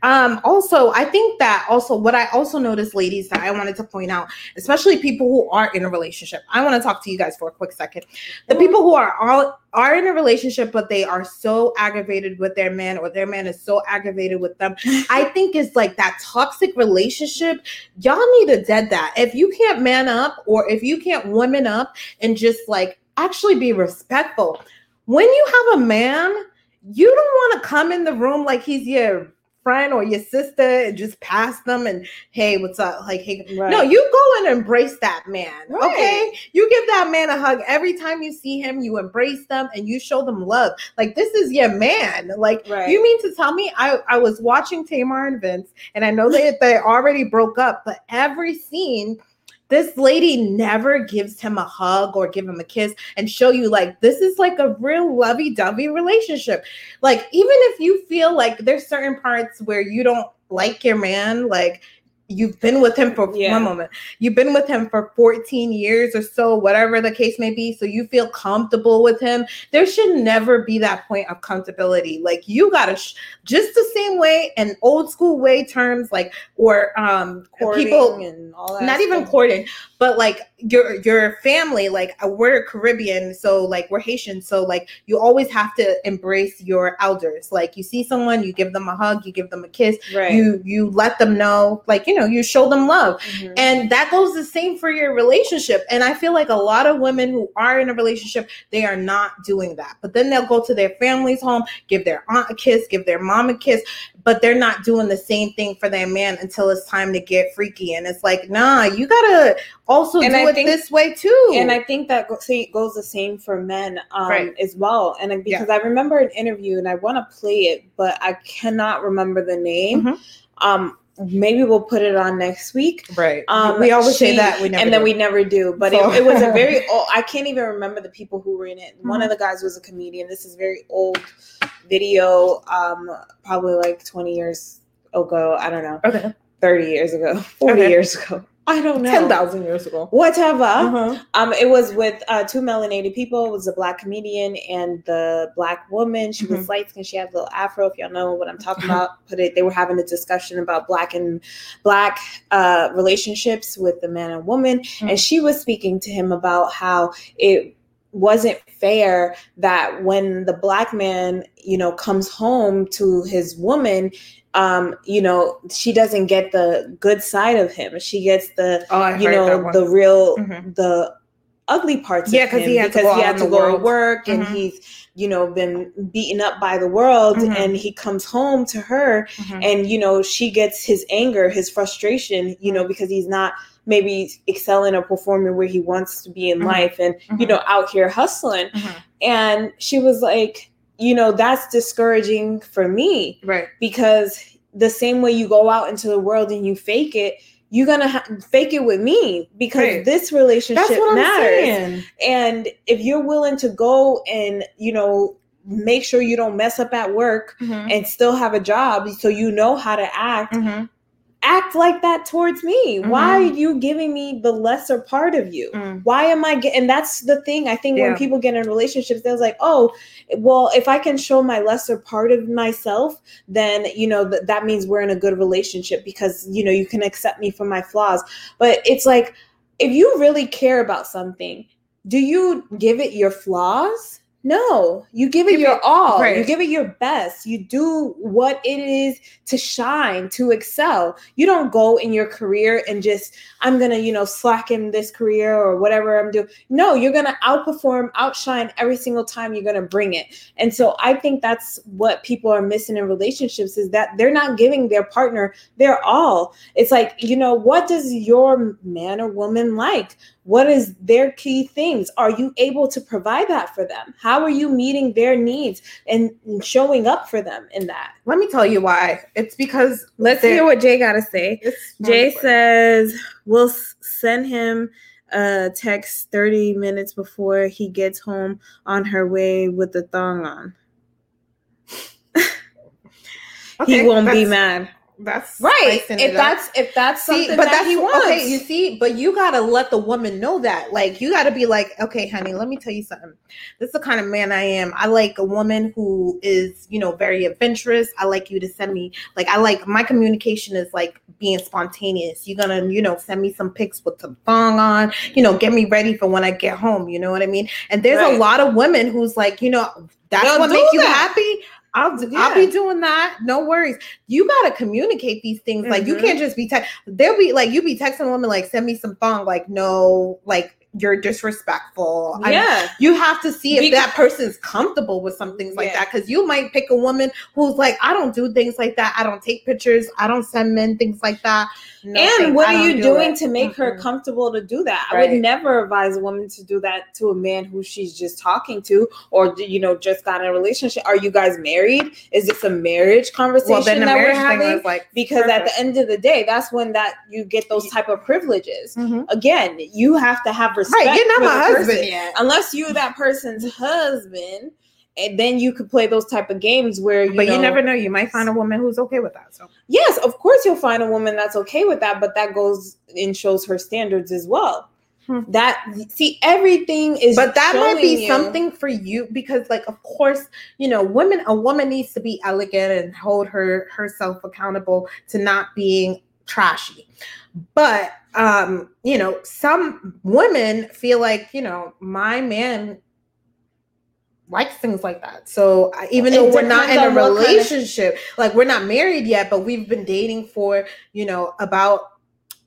Um, also, I think that also what I also noticed, ladies, that I wanted to point out, especially people who are in a relationship. I want to talk to you guys for a quick second. The people who are all are in a relationship, but they are so aggravated with their man, or their man is so aggravated with them. I think it's like that toxic relationship. Y'all need to dead that. If you can't man up, or if you can't woman up, and just like actually be respectful when you have a man, you don't want to come in the room like he's your friend or your sister and just pass them and hey, what's up? Like, hey, Right. no, you go and embrace that man. Right. Okay. You give that man a hug every time you see him, you embrace them and you show them love. Like, this is your man. Like, Right. you mean to tell me I, I was watching Tamar and Vince, and I know that they already broke up, but every scene this lady never gives him a hug or give him a kiss and show you like this is like a real lovey-dovey relationship. Like even if you feel like there's certain parts where you don't like your man, like you've been with him for Yeah. one moment. You've been with him for 14 years or so, whatever the case may be. So you feel comfortable with him. There should never be that point of comfortability. Like you gotta sh- just the same way in old school way terms, like or um Courting people and all that not even stuff. courting, but like your your family, like uh, we're Caribbean, so like we're Haitian, so like you always have to embrace your elders. Like you see someone, you give them a hug, you give them a kiss, right you you let them know, like you know, you show them love. Mhm. And that goes the same for your relationship. And I feel like a lot of women who are in a relationship, they are not doing that. But then they'll go to their family's home, give their aunt a kiss, give their mom a kiss, but they're not doing the same thing for their man until it's time to get freaky. And it's like, nah, you gotta also And do I it think- this way too. and I think that go- see, goes the same for men um, Right. as well. And because I remember an interview, and I want to play it, but I cannot remember the name. Mhm. Um, maybe we'll put it on next week. right. Um, we always say she- that we never and then do. we never do. But So- it, it was a very old. I can't even remember the people who were in it. One Mhm. of the guys was a comedian. This is very old video, um, probably like twenty years ago. I don't know, okay. thirty years ago, forty Okay. years ago. I don't know. Ten thousand years ago. Whatever. Uh-huh. Um, it was with uh, two melanated people. It was a black comedian and the black woman. She was Mhm. light skinned. She had a little afro. If y'all know what I'm talking about, put it. They were having a discussion about black and black uh, relationships with the man and woman, Mhm. and she was speaking to him about how it wasn't fair that when the black man, you know, comes home to his woman. Um, you know, she doesn't get the good side of him. She gets the Oh, you know the real Mhm. the ugly parts Yeah, of him he because he had to go to work and Mhm. he's you know been beaten up by the world Mhm. and he comes home to her Mhm. and you know she gets his anger his frustration you know because he's not maybe excelling or performing where he wants to be in Mhm. life and you Mhm. know out here hustling Mhm. and she was like you know that's discouraging for me right. because the same way you go out into the world and you fake it you're gonna ha- fake it with me because Right. this relationship That's what I'm matters saying. and if you're willing to go and you know make sure you don't mess up at work Mhm. and still have a job so you know how to act Mhm. Act like that towards me. Why are Mhm. you giving me the lesser part of you? Mm. why am i getting and that's the thing i think when people get in relationships they're like oh well if i can show my lesser part of myself then you know th- that means we're in a good relationship because you know you can accept me for my flaws. But it's like if you really care about something do you give it your flaws No, you give it Give your it- all. right. You give it your best. You do what it is to shine, to excel. You don't go in your career and just, I'm going to, you know, slacken this career or whatever I'm doing. No, you're going to outperform, outshine every single time you're going to bring it. And so I think that's what people are missing in relationships is that they're not giving their partner their all. It's like, you know, what does your man or woman like? What is their key things? Are you able to provide that for them? How are you meeting their needs and and showing up for them in that? Let me tell you why. It's because Let's hear what Jay got to say. Jay wonderful. says we'll send him a text 30 minutes before he gets home on her way with the thong on. Okay, he won't be mad. That's Right. If it up. that's if that's See, something but that that's he wants. okay. You see, but you gotta let the woman know that. Like, you gotta be like, okay, honey, let me tell you something. This is the kind of man I am. I like a woman who is, you know, very adventurous. I like you to send me, like, I like my communication is like being spontaneous. You're gonna, you know, send me some pics with some thong on. You know, get me ready for when I get home. You know what I mean? And there's Right. a lot of women who's like, you know, that's They'll what makes you happy. I'll do, I'll be doing that. No worries. You gotta communicate these things. Like you Mhm. can't just be text. They'll be like you be texting a woman like send me some thong. Like no, like you're disrespectful. Yeah. you have to see if Because- that person's comfortable with some things like Yeah. that because you might pick a woman who's like, I don't do things like that. I don't take pictures. I don't send men things like that. No and what are you do doing it. to make her Mm-mm. comfortable to do that? I would never advise a woman to do that to a man who she's just talking to or you know just got in a relationship. Are you guys married? Is this a marriage conversation Well, then the that we're having? like because at the end of the day, that's when that you get those type of privileges. Mhm. Again, you have to have respect. right, you're not my husband person. unless you're that person's husband, and then you could play those type of games where you but know, you never know. You might find a woman who's okay with that. So yes, of course you'll find a woman that's okay with that, but that goes and shows her standards as well. Hmm. That see everything is but that might be you- something for you because like of course you know women a woman needs to be elegant and hold her herself accountable to not being trashy but um you know some women feel like you know my man likes things like that. So even It though we're not in a on what kind of- relationship like we're not married yet but we've been dating for you know about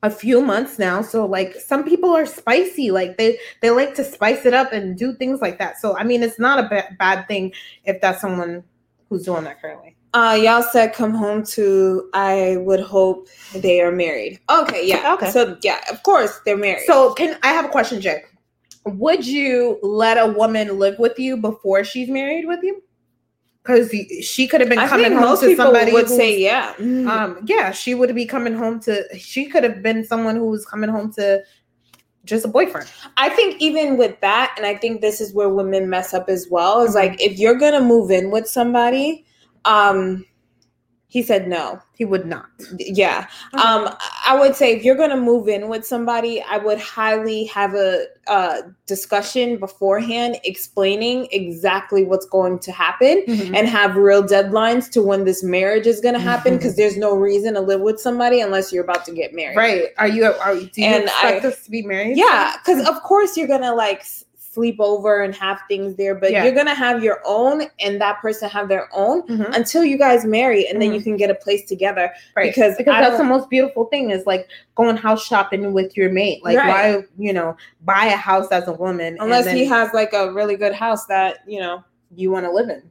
a few months now. So like some people are spicy like they they like to spice it up and do things like that. So i mean it's not a bad thing if that's someone who's doing that currently Uh, y'all said come home to. I would hope they are married. Okay, yeah. Okay. So yeah, of course they're married. so can i have a question jay would you let a woman live with you before she's married with you because she could have been I coming home to somebody would say yeah. um yeah she would be coming home to she could have been someone who was coming home to just a boyfriend I think even with that, and I think this is where women mess up as well, is Mhm. like if you're gonna move in with somebody, um, he said no. he would not Yeah. Um, I would say if you're gonna move in with somebody, I would highly have a, uh discussion beforehand explaining exactly what's going to happen Mhm. and have real deadlines to when this marriage is going to happen because there's no reason to live with somebody unless you're about to get married. right are you are do you And expect I- us to be married Yeah, because of course you're gonna like s- sleep over and have things there, but Yeah. you're gonna have your own and that person have their own Mhm. until you guys marry, and then you can get a place together. right because because I that's the most beautiful thing is like going house shopping with your mate like Right. why you know buy a house as a woman and Unless then he has like a really good house that you know, you want to live in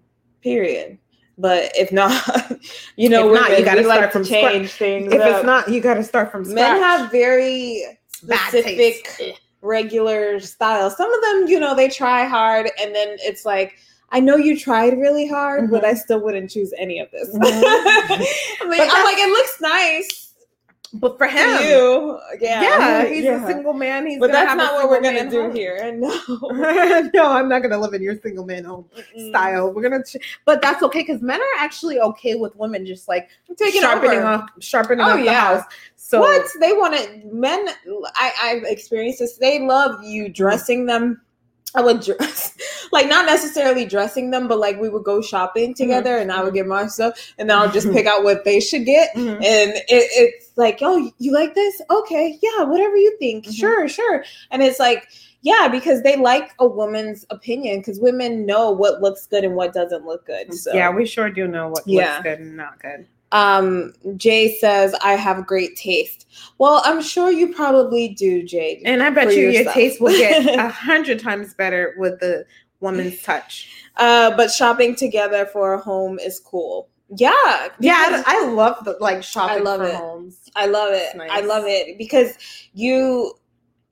period. But if not, you know, If not, you gotta we like start to from scratch. change things. if up. it's not you got to start from scratch. men scratch. have very specific. Regular style. some of them you know they try hard and then it's like i know you tried really hard but Mhm. i still wouldn't choose any of this Mhm. I mean, I'm like it looks nice but for him you yeah yeah, he's Yeah. a single man he's but that's have not what we're gonna do home. here no no i'm not gonna live in your single man home Mm-mm. style we're gonna ch- but that's okay because men are actually okay with women just like taking sharpening over. up sharpening Oh, up the yeah. house so what they want to men I, i've experienced this they love you dressing them I would dress like not necessarily dressing them, but like we would go shopping together and I would get my stuff and then I'll just pick out what they should get. Mhm. And it, it's like, oh, you like this? Okay, yeah, whatever you think. Mhm. Sure, sure. And it's like, yeah, because they like a woman's opinion because women know what looks good and what doesn't look good. So Yeah, we sure do know what Yeah. looks good and not good. Um Jay says I have great taste. Well, I'm sure you probably do, Jay. And I bet you your taste will get a hundred times better with the woman's touch. Uh, but shopping together for a home is cool. Yeah, Yeah, I, I love the like shopping love for it. homes. I love it. Nice. I love it because you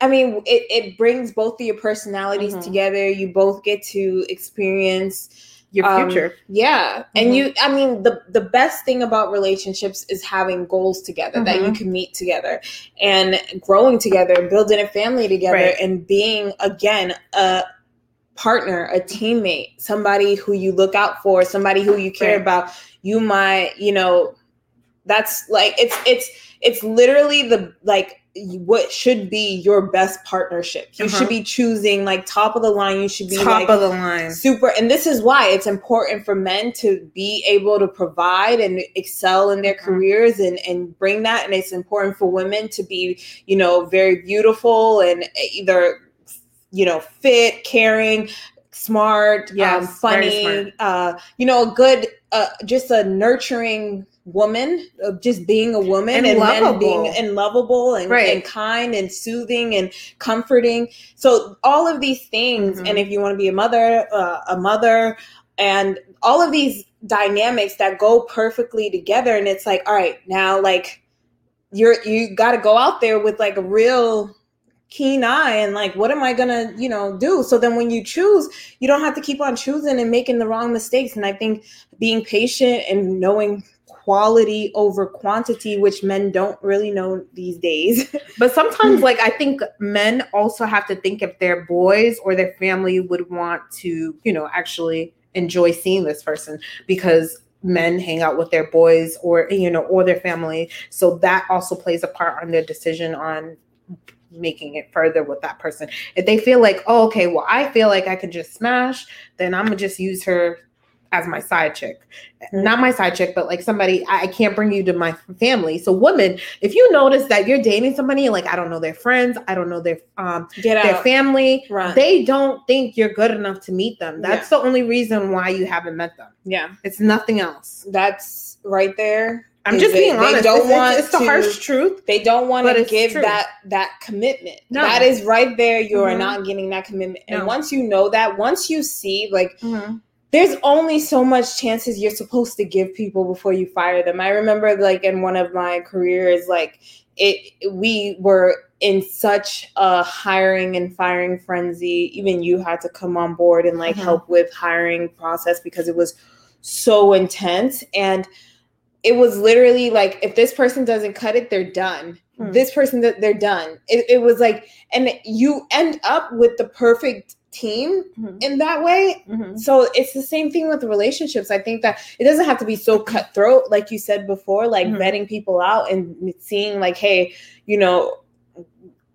I mean it, it brings both of your personalities Mhm. together. You both get to experience Your Um, future. yeah. And Mhm. you I mean the the best thing about relationships is having goals together that you Mhm. can meet together and growing together, building a family together Right. and being again a partner, a teammate, somebody who you look out for, somebody who you care Right. about. You might, you know, that's like it's it's it's literally the like what should be your best partnership. You Uh-huh. should be choosing like top of the line. You should be Top like of the line. super and this is why it's important for men to be able to provide and excel in their Mhm. careers and and bring that and it's important for women to be you know very beautiful and either you know fit caring smart um, Yes, very funny smart. uh you know a good uh just a nurturing woman of just being a woman And and, men being and lovable and, Right. and kind and soothing and comforting so all of these things Mhm. and if you want to be a mother uh, a mother and all of these dynamics that go perfectly together and it's like all right now like you're you got to go out there with like a real keen eye and like what am i gonna you know do so then when you choose you don't have to keep on choosing and making the wrong mistakes and i think being patient and knowing quality over quantity which men don't really know these days But sometimes, hmm. like, I think men also have to think if their boys or their family would want to, you know, actually enjoy seeing this person because men hang out with their boys or, you know, or their family. So that also plays a part on their decision on making it further with that person. If they feel like, oh, okay, well, I feel like I could just smash, then I'm gonna just use her as my side chick. Not my side chick, but like somebody I I can't bring you to my family. So woman, if you notice that you're dating somebody, like I don't know their friends, I don't know their um get their out family, Run. they don't think you're good enough to meet them. That's the only reason why you haven't met them. yeah It's nothing else. that's right there I'm just they- being they honest. don't it's, it's- want it's the to- harsh truth. They don't want to give true. that that commitment. No. That is right there. You are Mhm. not getting that commitment. And No. once you know that, once you see like there's only so much chances you're supposed to give people before you fire them. I remember like in one of my careers like it we were in such a hiring and firing frenzy. Even you had to come on board and like Mhm. help with hiring process because it was so intense and it was literally like if this person doesn't cut it they're done Hmm. this person that they're done it, it was like and you end up with the perfect team Mhm. in that way Mhm. so it's the same thing with the relationships i think that it doesn't have to be so cutthroat like you said before like Mhm. vetting people out and seeing like hey you know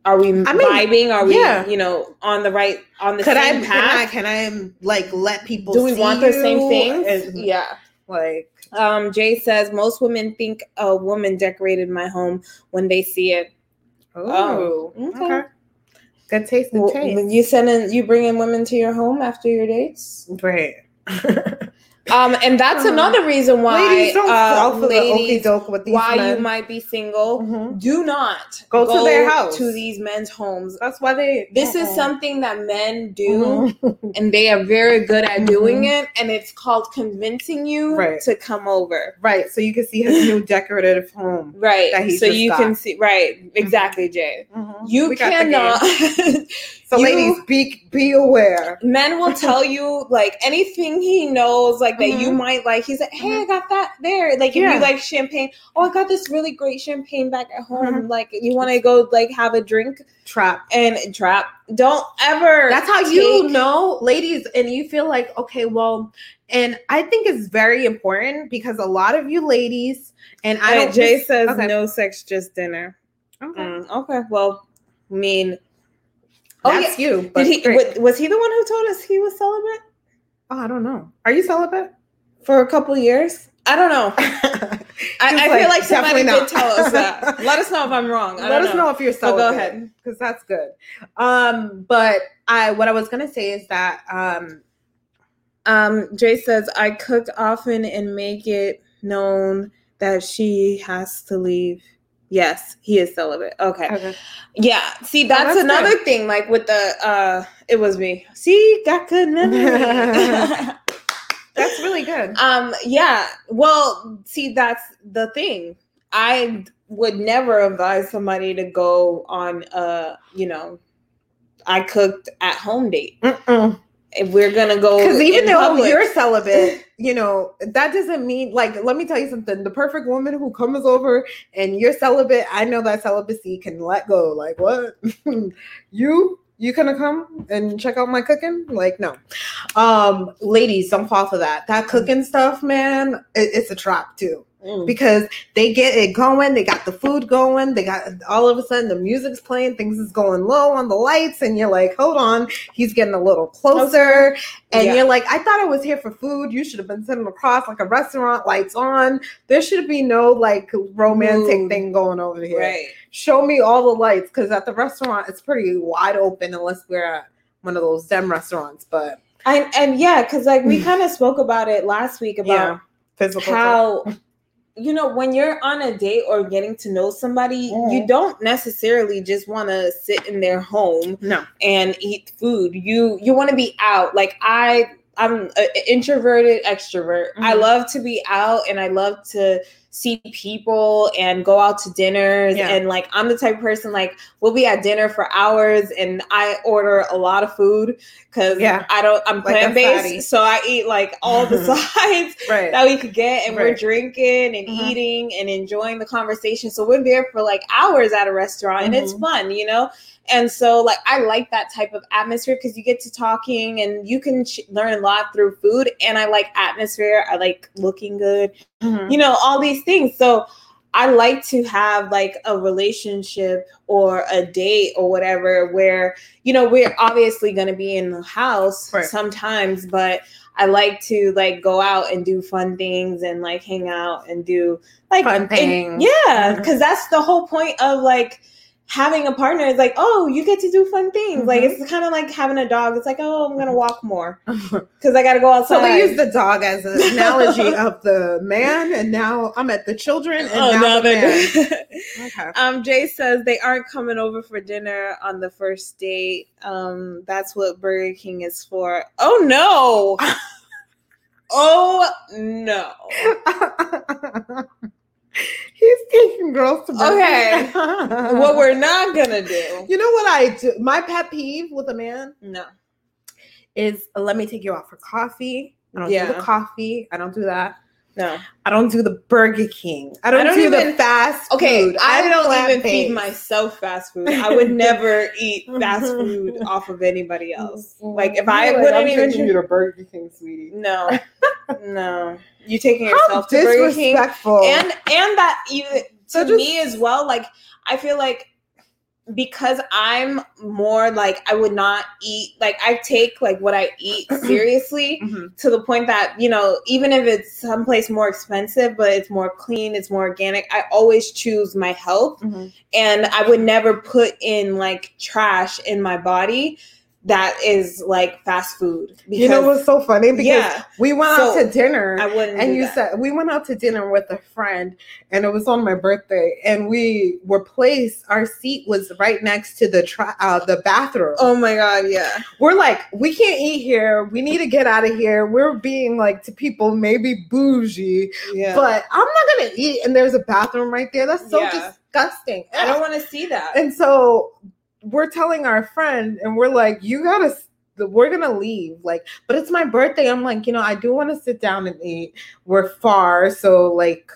are we mean, vibing are we yeah. you know on the right on the Could I, same can I path can I like let people do we want the same you? things yeah Like um, Jay says most women think a woman decorated my home when they see it. oh, okay. okay. Good taste and Well, taste. you sending you bringing women to your home after your dates. Great. Um, and that's Uh, another reason why ladies don't uh, fall for ladies, doke with these why men. you might be single. Mhm. Do not Go to their house. to these men's homes. That's why they. This is uh-uh. something that men do, Mhm. and they are very good at doing it. And it's called convincing you Right. to come over. right. So you can see his new decorative home. Right. So you got. can see. Right. Exactly, Jay. You We the cannot. So you- ladies, be be aware. men will tell you like anything he knows, like that you Mhm. might like. He's like, "Hey, I got that there." Like if Yeah. you like champagne, oh, I got this really great champagne back at home. Mhm. Like you want to go like have a drink Trap. and trap. Don't ever. That's how you know, ladies, and you feel like, okay, well, and I think it's very important because a lot of you ladies, and I don't. Jay says okay. no sex, just dinner. Okay. Mm, okay, well, I mean, Oh, That's you. Did he? great. Was he the one who told us he was celibate oh, I don't know. Are you celibate? for a couple years? I don't know. I, I like, feel like somebody definitely did tell us that. Let us know if I'm wrong. I Let don't us know. if you're So go ahead. because that's good. Um, but I what I was gonna say is that um, Um, Jay says I cook often and make it known that she has to leave. Yes, he is celibate. Okay. Yeah. See, that's, that's another good. thing. Like with the uh it was me. See, got good memory. that's really good. um, yeah. Well, see, that's the thing. I would never advise somebody to go on a, you know, I cooked at home date. Because If we're gonna go because even though public- you're celibate, you know that doesn't mean like. Let me tell you something. The perfect woman who comes over and you're celibate, I know that celibacy can let go. Like what? you you gonna come and check out my cooking? Like no. Um, ladies, don't fall for that. That cooking stuff, man, it, it's a trap too. Mm. because they get it going. They got the food going. They got all of a sudden the music's playing. Things is going low on the lights, and you're like, "Hold on, he's getting a little closer." And Yeah. you're like, "I thought I was here for food. You should have been sitting across like a restaurant, lights on. There should be no like romantic Mood. thing going over here. right. Show me all the lights because at the restaurant it's pretty wide open unless we're at one of those dem restaurants. But And and yeah, because like we kind of spoke about it last week about Yeah. physical how you know when you're on a date or getting to know somebody, Mhm. you don't necessarily just want to sit in their home no, and eat food. You you want to be out. Like I I'm an introverted extrovert. I Mhm. love to be out and I love to see people and go out to dinners Yeah. and like I'm the type of person like we'll be at dinner for hours and I order a lot of food cuz Yeah. I don't I'm Like plant-based so I eat like all the sides right, that we could get and we're drinking and Mhm. eating and enjoying the conversation so we're there for like hours at a restaurant and it's Mhm. fun you know and so like i like that type of atmosphere because you get to talking and you can sh- learn a lot through food and i like atmosphere i like looking good Mhm. you know all these things so i like to have like a relationship or a date or whatever where you know we're obviously going to be in the house Right. sometimes but i like to like go out and do fun things and like hang out and do like Fun and- things. yeah Mhm. because that's the whole point of like having a partner is like oh you get to do fun things like Mhm. it's kind of like having a dog it's like oh i'm gonna walk more because i gotta go outside So we use the dog as an analogy of the man, and now I'm at the children, and oh, now no, the Okay. Um, Jay says they aren't coming over for dinner on the first date. Um, that's what Burger King is for. Oh no! oh no! He's taking girls to Burger Okay. What we're not gonna do? You know what I do? My pet peeve with a man No. is let me take you out for coffee. I don't do the coffee. I don't do that. No. I don't do the Burger King. I don't, don't do even- the fast Okay, food. I I'm don't even feed myself fast food. I would never eat fast food off of anybody else. Like if I like, wouldn't even. you to Burger King, sweetie. no, no. You taking How yourself to Burger King? disrespectful. and and that even So to just- me as well like i feel like because i'm more like i would not eat like i take like what i eat seriously Mhm. to the point that you know even if it's someplace more expensive but it's more clean it's more organic i always choose my health Mhm. and i would never put in like trash in my body that is like fast food You know what's so funny? Because yeah we went So, out to dinner. i wouldn't and you that. said we went out to dinner with a friend and it was on my birthday and we were placed our seat was right next to the tra- uh, the bathroom oh my god yeah we're like we can't eat here we need to get out of here we're being like to people maybe bougie yeah but i'm not gonna eat and there's a bathroom right there that's so Yeah. disgusting i don't want to see that and so we're telling our friend and we're like you gotta we're gonna leave like but it's my birthday. I'm like you know i do want to sit down and eat. We're far so like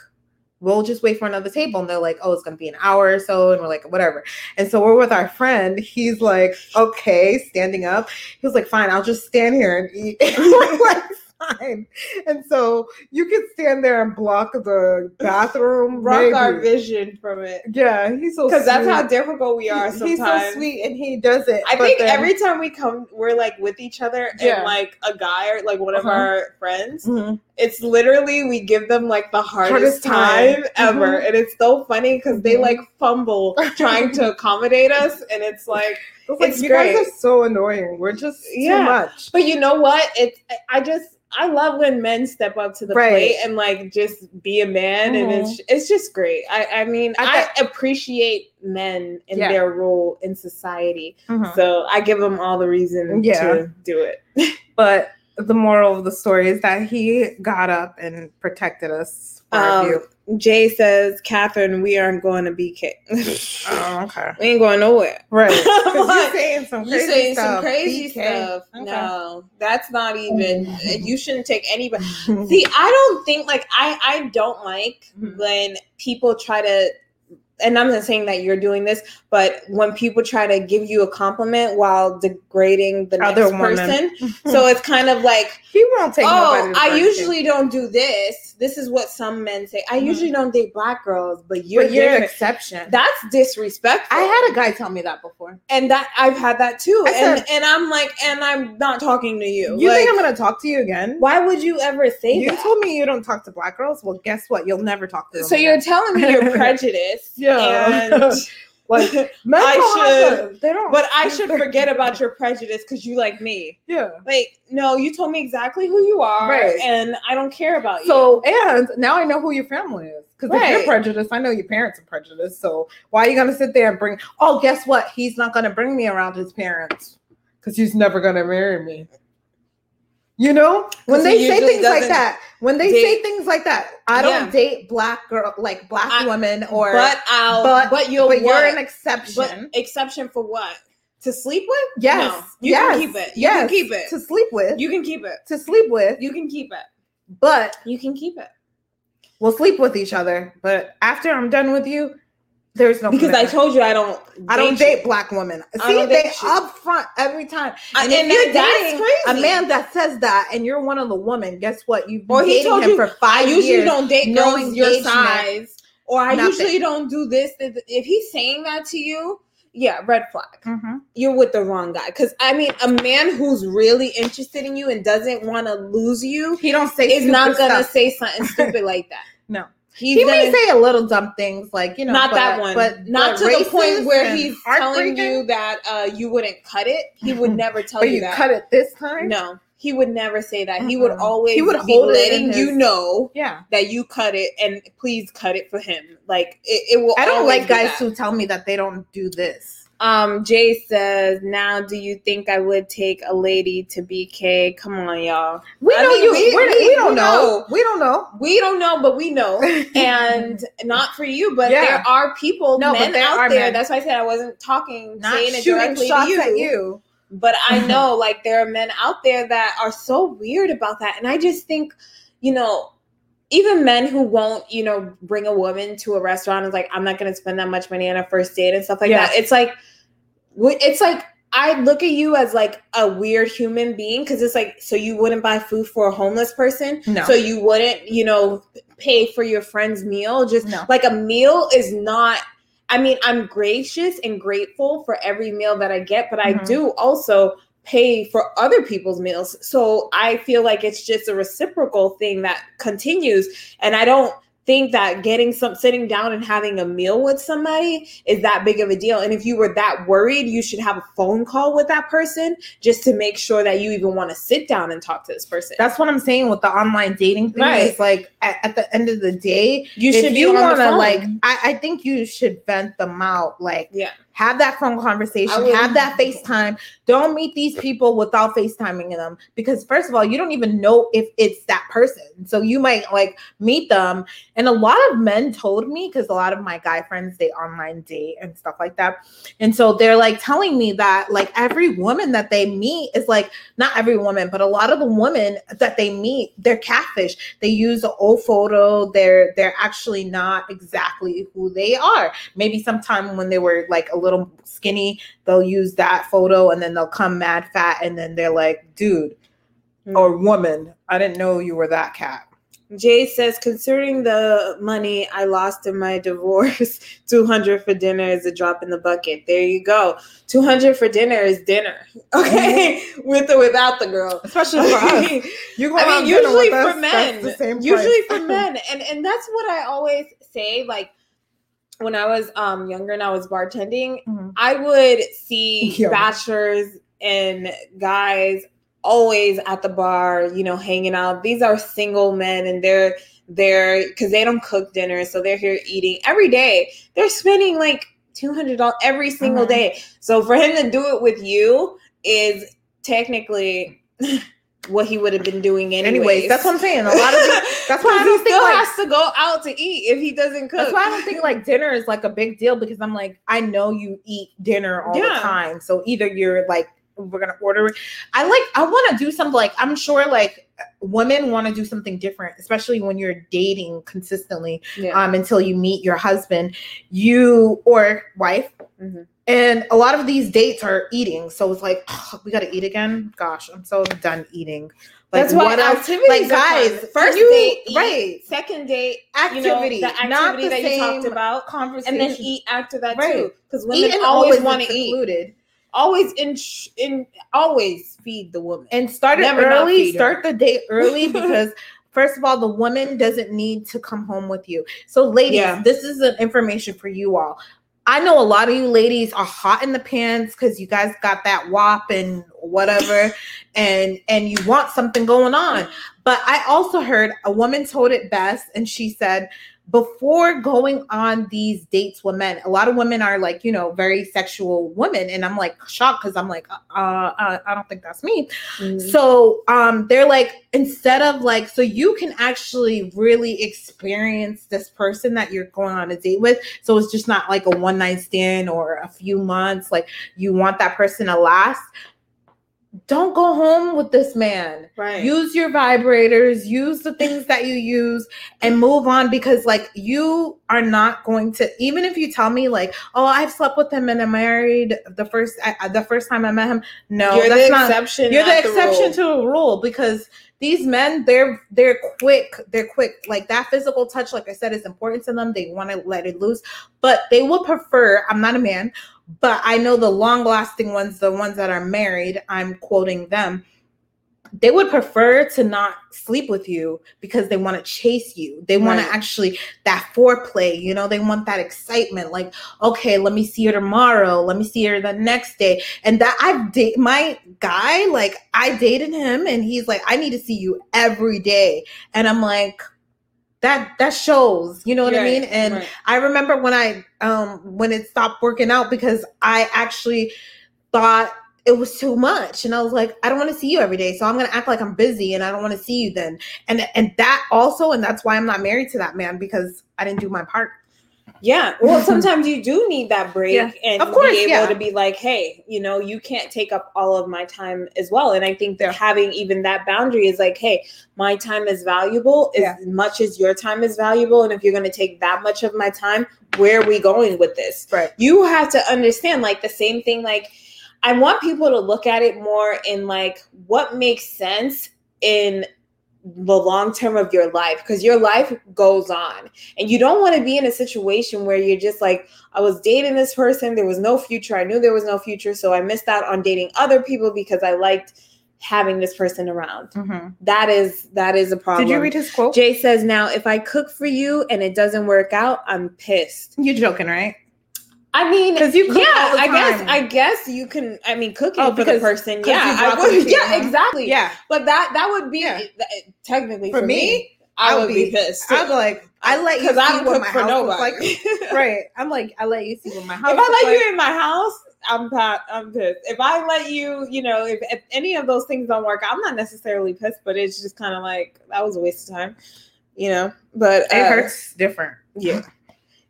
we'll just wait for another table. And they're like oh it's gonna be an hour or so and we're like whatever. And so we're with our friend. He's like okay standing up. He was like fine i'll just stand here and eat. Like fine. And so you can stand there and block the bathroom. Rock our vision from it. Yeah, he's so Because that's how difficult we are sometimes. He's so sweet and he does it. I think then- every time we come, we're like with each other, Yeah. and like a guy or like one of Uh-huh. our friends, Mhm. it's literally we give them like the hardest, Hardest time, time. ever, Mhm. and it's so funny because they Mhm. like fumble trying to accommodate us, and it's like, It's like It's you guys are so annoying. We're just Yeah. too much. but you know what? It's I just I love when men step up to the Right. plate and like just be a man, and it's it's just great. I I mean I I, appreciate men and Yeah. their role in society, Mhm. so I give them all the reason Yeah. to do it. But the moral of the story is that he got up and protected us. For our Um. Jay says, Catherine, we aren't going to BK. Oh, okay. we ain't going nowhere. Right. Like, you're saying some You're crazy saying stuff. some crazy BK. stuff. Okay. No, that's not even. Mhm. You shouldn't take anybody. See, I don't think like I. I don't like Mhm. when people try to. And I'm not saying that you're doing this, but when people try to give you a compliment while degrading the Other next woman. person, so it's kind of like he won't take. oh, I birthday. usually don't do this. This is what some men say. I Mhm. usually don't date black girls, but you're, but you're an exception. That's disrespectful. I had a guy tell me that before. and that I've had that too. I and said- and I'm like, and I'm not talking to you. You Like, think I'm gonna talk to you again? why would you ever say You that? told me you don't talk to black girls. Well, guess what? You'll never talk to them. so you're telling me you're prejudiced. Yeah. And, like men I should- They don't. but I should forget about your prejudice because you like me. Yeah. Like, no, you told me exactly who you are, Right. and I don't care about you. So and now I know who your family is because if you're prejudiced, I know your parents are prejudiced. So why are you gonna sit there and bring? Oh, guess what? He's not gonna bring me around his parents because he's never gonna marry me. You know, when they say things like that, when they say things like that, I don't Yeah. date black girl like black I- women or but I'll, but- but, you'll, but you're an exception. But exception for what? To sleep with? No, yes, you yes, can keep it. You yes, can keep it. to sleep with. You can keep it. to sleep with, You can keep it. but You can keep it. we'll sleep with each other. But after I'm done with you, there's no Because I told you I don't. I don't date you. black women. I See, they up front every time. And, and if you're dating a man that says that, and you're one of the women, guess what? You've been Or he told him you, for five I usually years. don't date girls your size, or I nothing. usually don't do this. th- th- If he's saying that to you, yeah, red flag. Mhm. You're with the wrong guy. Because I mean, a man who's really interested in you and doesn't want to lose you He don't say is not gonna stuff. say something stupid like that. No. He's He may say a little dumb things like you know, not but, that one, but not to the point where he's telling you that uh, you wouldn't cut it. He would never tell But you you that. cut it this time. No, he would never say that. He would always He would be hold it in letting you know Yeah, that you cut it and please cut it for him. Like it, it will. I don't like guys that. who tell me that they don't do this. Um, Jay says, "Now, do you think I would take a lady to BK? Come on, y'all. We I know mean, you. we- We, we- we don't know. know. We don't know. We don't know, but we know, and not for you, but Yeah. there are people, No, men there out there. men. That's why I said I wasn't talking, Not saying it directly to you. at you. But I know, like, there are men out there that are so weird about that, and I just think, you know, even men who won't, you know, bring a woman to a restaurant is like, I'm not going to spend that much money on a first date and stuff like Yeah. that. It's like, it's like I look at you as like a weird human being because it's like, so you wouldn't buy food for a homeless person, No. so you wouldn't, you know, pay for your friend's meal. Just No. like a meal is not. I mean, I'm gracious and grateful for every meal that I get, but I Mhm. do also pay for other people's meals. So I feel like it's just a reciprocal thing that continues. And I don't think that getting some sitting down and having a meal with somebody is that big of a deal. And if you were that worried, you should have a phone call with that person just to make sure that you even want to sit down and talk to this person. That's what I'm saying with the online dating thing. Right. It's like at, at the end of the day, you should you want to like, I, I think you should vent them out. Like, Yeah. Have that phone conversation, have that FaceTime. Don't meet these people without FaceTiming them because first of all, you don't even know if it's that person. So you might like meet them. And a lot of men told me because a lot of my guy friends they online date and stuff like that. And so they're like telling me that like every woman that they meet is like not every woman, but a lot of the women that they meet, they're catfish. They use an old photo. They're they're actually not exactly who they are. Maybe sometime when they were like a little skinny, they'll use that photo and then they'll come mad fat and then they're like, dude, or woman. I didn't know you were that cat. Jay says, considering the money I lost in my divorce, 200 for dinner is a drop in the bucket. There you go. 200 for dinner is dinner. Okay. Mm-hmm. With or without the girl. Especially for us. You go I mean, usually for us, men. usually for men. And and that's what I always say. Like when I was um younger and I was bartending, mm-hmm. I would see Yo. bachelors and guys always at the bar, you know, hanging out. These are single men and they're they're because they don't cook dinner, so they're here eating every day. They're spending like two hundred dollars every single uh-huh. day. So for him to do it with you is technically what he would have been doing anyways. anyways. That's what I'm saying. A lot of that's why I don't think like, has to go out to eat if he doesn't cook. That's why I don't think like dinner is like a big deal because I'm like I know you eat dinner all yeah. the time. So either you're like we're gonna order it. I like I want to do something like I'm sure like women want to do something different, especially when you're dating consistently yeah. um until you meet your husband, you or wife. Mm-hmm. And a lot of these dates are eating, so it's like oh, we got to eat again. Gosh, I'm so done eating. Like, That's why activities like guys, first you, date, eat, right? Second date, activity, you know, the activity not the that you talked about, conversation, and then eat after that right. too. Because women always want to eat always in in always feed the woman and start it early. Start the day early because first of all, the woman doesn't need to come home with you. So, ladies, yeah. this is an information for you all. I know a lot of you ladies are hot in the pants because you guys got that wop and whatever, and and you want something going on. But I also heard a woman told it best, and she said before going on these dates with men, a lot of women are like, you know, very sexual women. And I'm like shocked because I'm like, uh, uh, I don't think that's me. Mm-hmm. So um, they're like, instead of like, so you can actually really experience this person that you're going on a date with. So it's just not like a one night stand or a few months. Like you want that person to last don't go home with this man. Right. Use your vibrators, use the things that you use and move on because like you are not going to even if you tell me like, "Oh, I've slept with him and I'm married the first I, the first time I met him." No, you're that's the not, exception. You're the exception the to a rule because these men they're they're quick they're quick like that physical touch like i said is important to them they want to let it loose but they would prefer i'm not a man but I know the long lasting ones, the ones that are married, I'm quoting them, they would prefer to not sleep with you because they want to chase you. They want to actually that foreplay, you know, they want that excitement. Like, okay, let me see her tomorrow. Let me see her the next day. And that I've date my guy, like I dated him and he's like, I need to see you every day. And I'm like, that that shows you know what right, i mean? And right. i remember when i um when it stopped working out because i actually thought it was too much and i was like i don't want to see you every day so i'm going to act like i'm busy and i don't want to see you then. And and that also and that's why i'm not married to that man because i didn't do my part yeah. Well, sometimes you do need that break yeah. and of course, be able yeah. to be like, hey, you know, you can't take up all of my time as well. And I think that having even that boundary is like, hey, my time is valuable yeah. as much as your time is valuable. And if you're going to take that much of my time, where are we going with this? Right. You have to understand, like, the same thing, like, I want people to look at it more in like what makes sense in the long term of your life because your life goes on. And you don't want to be in a situation where you're just like i was dating this person there was no future i knew there was no future so i missed out on dating other people because i liked having this person around. Mm-hmm. that is that is a problem. Did you read his quote? Jay says now if i cook for you and it doesn't work out i'm pissed. You're joking right I mean, because you yeah, I guess I guess you can. I mean, cooking oh, for the person, yeah, I would, yeah, exactly, yeah. But that that would be yeah. technically for, for me, me. I, would be, be pissed. I'd be like, I let you see I what my house nobody. like. right, I'm like, I let you see what my house. If I let like. you in my house, I'm I'm pissed. If I let you, you know, if, if any of those things don't work, I'm not necessarily pissed, but it's just kind of like that was a waste of time, you know. But it uh, hurts different. Yeah.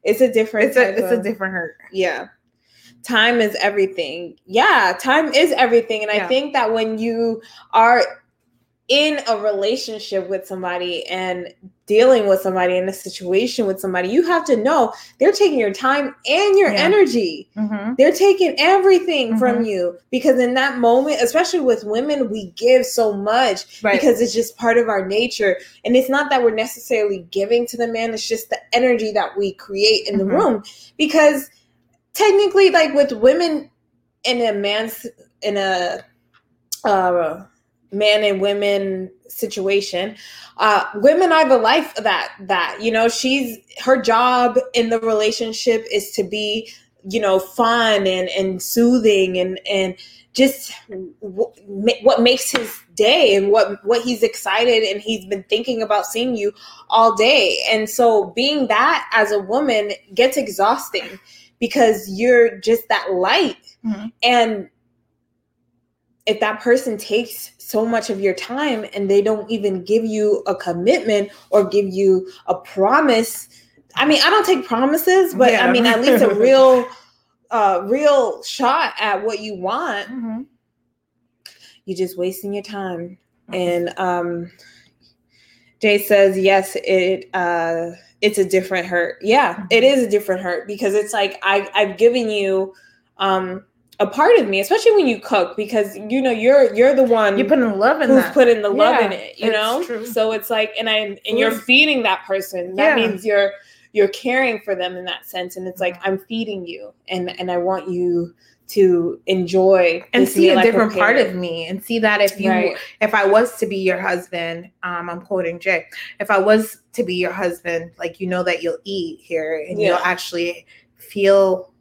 It's a different. It's a it's of, a different hurt. Yeah. Time is everything. Yeah, time is everything, and yeah. I think that when you are in a relationship with somebody and dealing with somebody in a situation with somebody, you have to know they're taking your time and your yeah. energy. Mm-hmm. They're taking everything mm-hmm. from you because in that moment, especially with women, we give so much right. because it's just part of our nature. And it's not that we're necessarily giving to the man, it's just the energy that we create in mm-hmm. the room. Because technically, like with women in a man's, in a, uh, man and women situation. Uh women are the life of that that you know she's her job in the relationship is to be you know fun and and soothing and and just w- what makes his day and what what he's excited and he's been thinking about seeing you all day. And so being that as a woman gets exhausting because you're just that light. Mm-hmm. and if that person takes so much of your time and they don't even give you a commitment or give you a promise i mean i don't take promises but yeah. i mean at least a real uh real shot at what you want mm-hmm. you're just wasting your time mm-hmm. and um jay says yes it uh it's a different hurt yeah mm-hmm. it is a different hurt because it's like i i've given you um a part of me, especially when you cook, because you know you're you're the one you put in love in who's that. putting the love yeah, in it, you know. True. So it's like, and I and you're feeding that person. That yeah. means you're you're caring for them in that sense, and it's like I'm feeding you, and and I want you to enjoy and see a different part of me and see that if you right. if I was to be your husband, um, I'm quoting Jay, if I was to be your husband, like you know that you'll eat here and yeah. you'll actually feel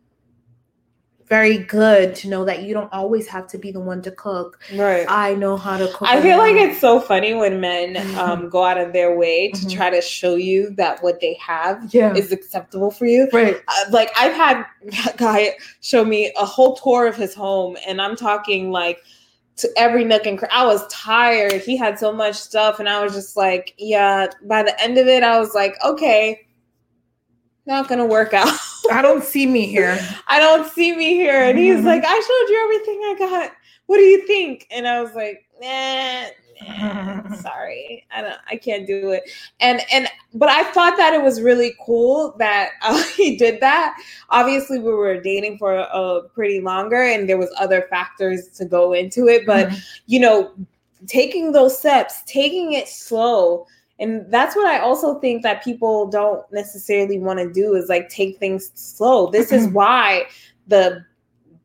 very good to know that you don't always have to be the one to cook. Right. I know how to cook. I feel like it's so funny when men mm-hmm. um, go out of their way to mm-hmm. try to show you that what they have yeah. is acceptable for you. Right. Uh, like I've had a guy show me a whole tour of his home, and I'm talking like to every nook and cranny. I was tired. He had so much stuff, and I was just like, yeah. By the end of it, I was like, okay not gonna work out. I don't see me here. I don't see me here. And he's mm-hmm. like, I showed you everything I got. What do you think? And I was like, nah, nah sorry. I don't I can't do it. And and but I thought that it was really cool that uh, he did that. Obviously we were dating for a, a pretty longer and there was other factors to go into it, but mm-hmm. you know, taking those steps, taking it slow and that's what i also think that people don't necessarily want to do is like take things slow. This is mm-hmm. why the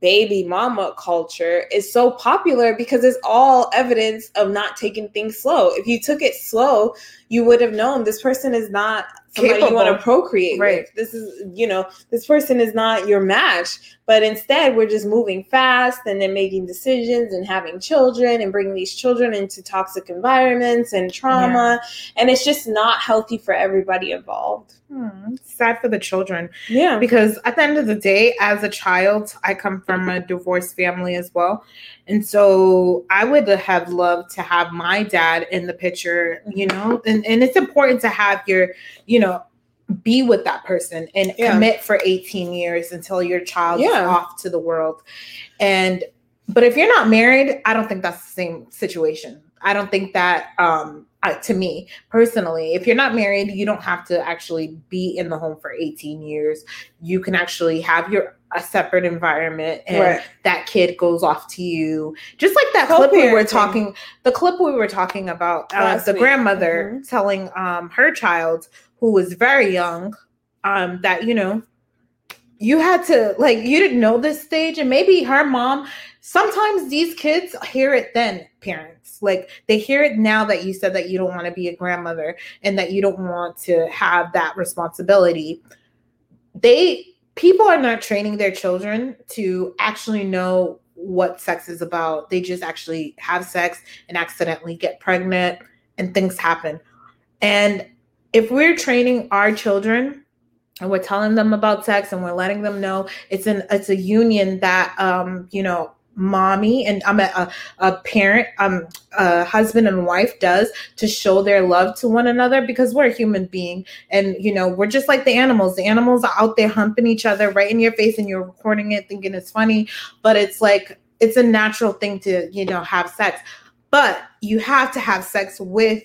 baby mama culture is so popular because it's all evidence of not taking things slow. If you took it slow you would have known this person is not somebody Capable. you want to procreate right. with. This is, you know, this person is not your match. But instead, we're just moving fast and then making decisions and having children and bringing these children into toxic environments and trauma. Yeah. And it's just not healthy for everybody involved. Hmm, sad for the children. Yeah. Because at the end of the day, as a child, I come from a divorced family as well. And so I would have loved to have my dad in the picture, you know, and, and it's important to have your, you know, be with that person and yeah. commit for 18 years until your child yeah. is off to the world. And but if you're not married, I don't think that's the same situation. I don't think that um uh, to me personally, if you're not married, you don't have to actually be in the home for 18 years. You can actually have your a separate environment and right. that kid goes off to you. Just like that clip we were talking, the clip we were talking about, uh, the week. grandmother mm-hmm. telling um her child who was very young um that you know you had to like you didn't know this stage and maybe her mom sometimes these kids hear it then parents. Like they hear it now that you said that you don't want to be a grandmother and that you don't want to have that responsibility. They people are not training their children to actually know what sex is about. They just actually have sex and accidentally get pregnant and things happen. And if we're training our children and we're telling them about sex and we're letting them know it's an it's a union that um you know mommy and I'm a, a, parent, um, a husband and wife does to show their love to one another because we're a human being and you know we're just like the animals. The animals are out there humping each other right in your face and you're recording it thinking it's funny, but it's like it's a natural thing to you know have sex. but you have to have sex with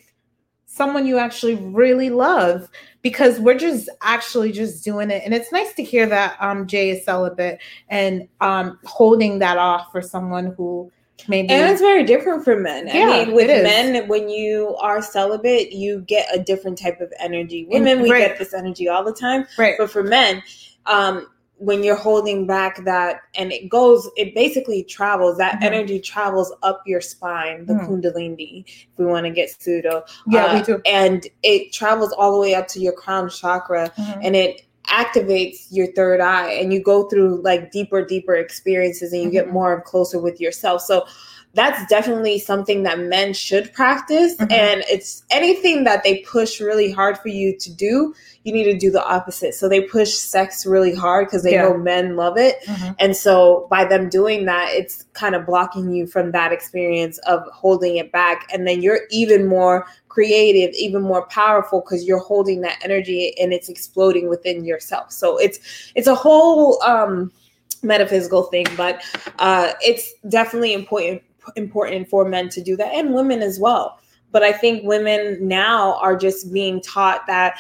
someone you actually really love because we're just actually just doing it and it's nice to hear that um jay is celibate and um holding that off for someone who maybe And it's very different for men. Yeah, I mean, with men, when you are celibate, you get a different type of energy. And- Women, we right. get this energy all the time. right But for men, um, when you're holding back that, and it goes, it basically travels. That Mhm. energy travels up your spine, the Mhm. kundalini. If we want to get pseudo, yeah Uh, we do and it travels all the way up to your crown chakra, Mhm. and it activates your third eye and you go through like deeper deeper experiences and you get Mhm. more closer with yourself so that's definitely something that men should practice Mhm. and it's anything that they push really hard for you to do you need to do the opposite so they push sex really hard because they Yeah. know men love it Mhm. and so by them doing that it's kind of blocking you from that experience of holding it back and then you're even more creative even more powerful because you're holding that energy and it's exploding within yourself so it's it's a whole um metaphysical thing but uh it's definitely important important for men to do that and women as well but i think women now are just being taught that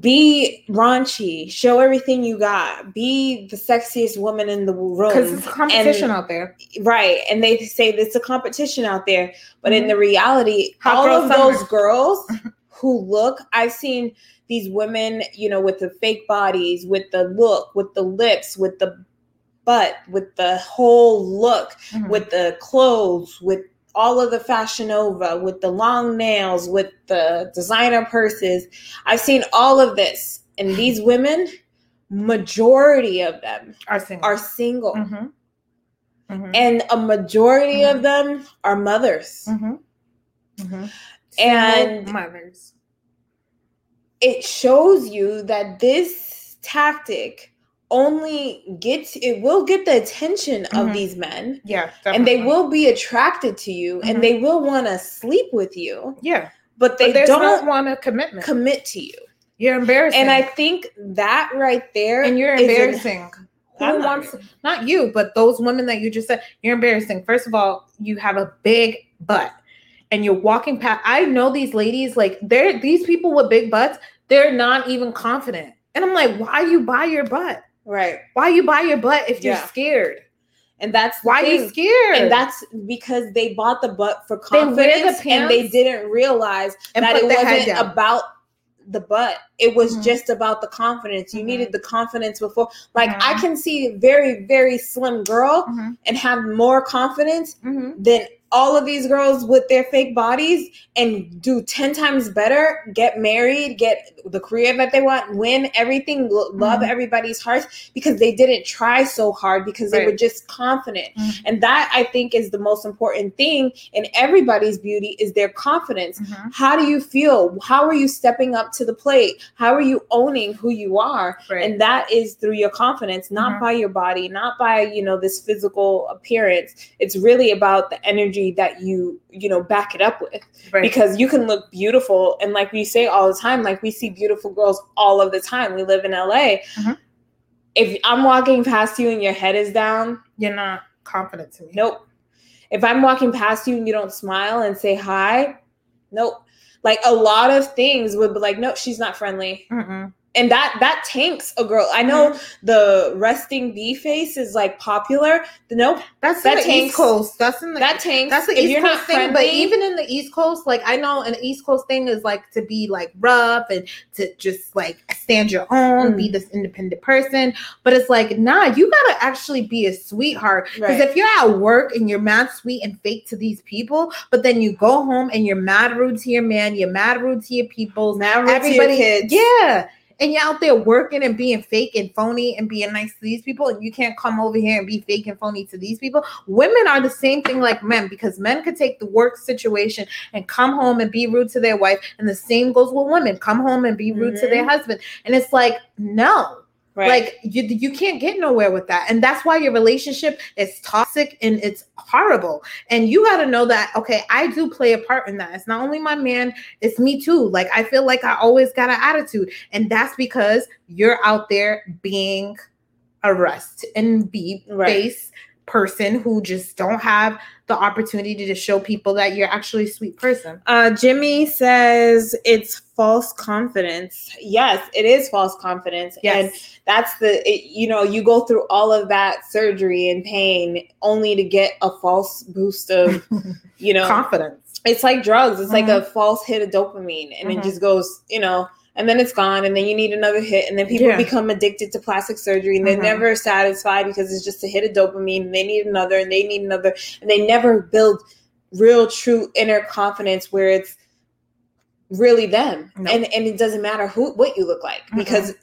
be raunchy show everything you got be the sexiest woman in the room because it's competition And- out there right and they say there's a competition out there but in Mhm. the reality Hot all girl of summer. those girls who look i've seen these women you know with the fake bodies with the look with the lips with the butt with the whole look Mhm. with the clothes with all of the fashion nova with the long nails with the designer purses i've seen all of this and these women majority of them are single are single Mhm. Mhm. and a majority Mhm. of them are mothers. Mhm. Mhm. And- mothers It shows you that this tactic only gets it will get the attention of Mhm. these men. Yeah and they will be attracted to you Mhm. and they will want to sleep with you. Yeah. But they but don't want a commitment. commit to you. You're embarrassing. And i think that right there and you're embarrassing. Who I'm not wants not you but those women that you just said you're embarrassing. First of all you have a big butt. And you're walking past i know these ladies like they're these people with big butts they're not even confident. And i'm like why you buy your butt right why you buy your butt if you're scared and that's why thing. you scared and that's because they bought the butt for They the confidence and they didn't realize and that it wasn't about the butt. It was Mhm. just about the confidence. You Mhm. needed the confidence before. Like I Mhm. can see a very, very slim girl Mhm, and have more confidence mhm. than all of these girls with their fake bodies and do 10 times better, get married, get the career that they want, win everything, lo- love Mhm. everybody's hearts because they didn't try so hard because they Right. were just confident. Mhm. And that I think is the most important thing in everybody's beauty is their confidence. Mhm. How do you feel? How are you stepping up to the plate? How are you owning who you are? Right. And that is through your confidence, not Mhm. by your body, not by, you know, this physical appearance. It's really about the energy that you, you know, back it up with. Right. Because you can look beautiful and like we say all the time, like we see beautiful girls all of the time. We live in LA. Mhm. If I'm walking past you and your head is down, you're not confident to me Nope. If I'm walking past you and you don't smile and say hi, nope. Like a lot of things would be like, no, she's not friendly. Mm-mm. And that that tanks a girl. I know Mm-hmm. the resting bee face is like popular. Nope, that's That in the tanks- east coast that's in the that tanks. That's the if East you're Coast not thing, friendly, but even in the East Coast, like I know an East Coast thing is like to be like rough and to just like stand your own, Mm. be this independent person. But it's like, nah, you gotta actually be a sweetheart. Because Right. if you're at work and you're mad sweet and fake to these people, but then you go home and you're mad rude to your man, you're mad rude to your people, now rude to your everybody, kids. yeah. And you're out there working and being fake and phony and being nice to these people, and you can't come over here and be fake and phony to these people. Women are the same thing like men because men could take the work situation and come home and be rude to their wife, and the same goes with women come home and be rude to their mm-hmm. husband. And it's like, no, Right. like you, you can't get nowhere with that. And that's why your relationship is toxic and it's horrible. And you got to know that, okay, I do play a part in that. It's not only my man, it's me too. Like I feel like I always got an attitude. And that's because you're out there being a rust and be Right. face person who just don't have the opportunity to show people that you're actually a sweet person. Uh, Jimmy says it's false confidence. Yes, it is false confidence. Yes. And that's the, it, you know, you go through all of that surgery and pain only to get a false boost of, you know, Confidence. it's like drugs. It's like Mhm. a false hit of dopamine and Mhm. it just goes, you know, and then it's gone and then you need another hit and then people Yeah. become addicted to plastic surgery and they're Mhm. never satisfied because it's just a hit of dopamine and they need another and they need another and they never build real true inner confidence where it's really them No. and and it doesn't matter who what you look like Mhm. because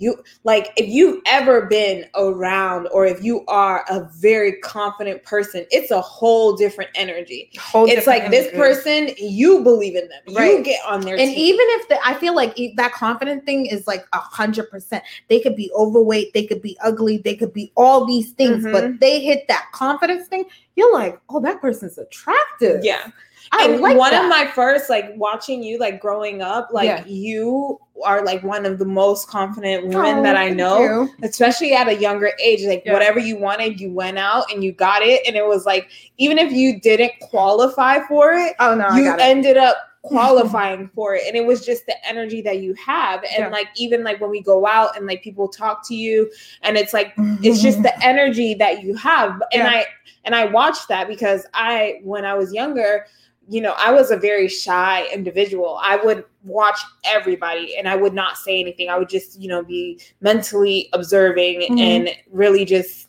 you like if you've ever been around or if you are a very confident person it's a whole different energy Whole it's different like this person you believe in them you get on their And team. even if the, I feel like that confident thing is like a hundred percent, they could be overweight, they could be ugly, they could be all these things, Mhm. but they hit that confidence thing. You're like, oh, that person's attractive. yeah I and like one that. of my first like watching you like growing up like Yeah. you are like one of the most confident women Oh, that i know you. especially at a younger age like Yeah. whatever you wanted you went out and you got it and it was like even if you didn't qualify for it Oh no, you ended up qualifying for it and it was just the energy that you have and Yeah. like even like when we go out and like people talk to you and it's like it's just the energy that you have and Yeah. i and i watched that because i when i was younger you know i was a very shy individual i would watch everybody and i would not say anything i would just you know be mentally observing Mhm. and really just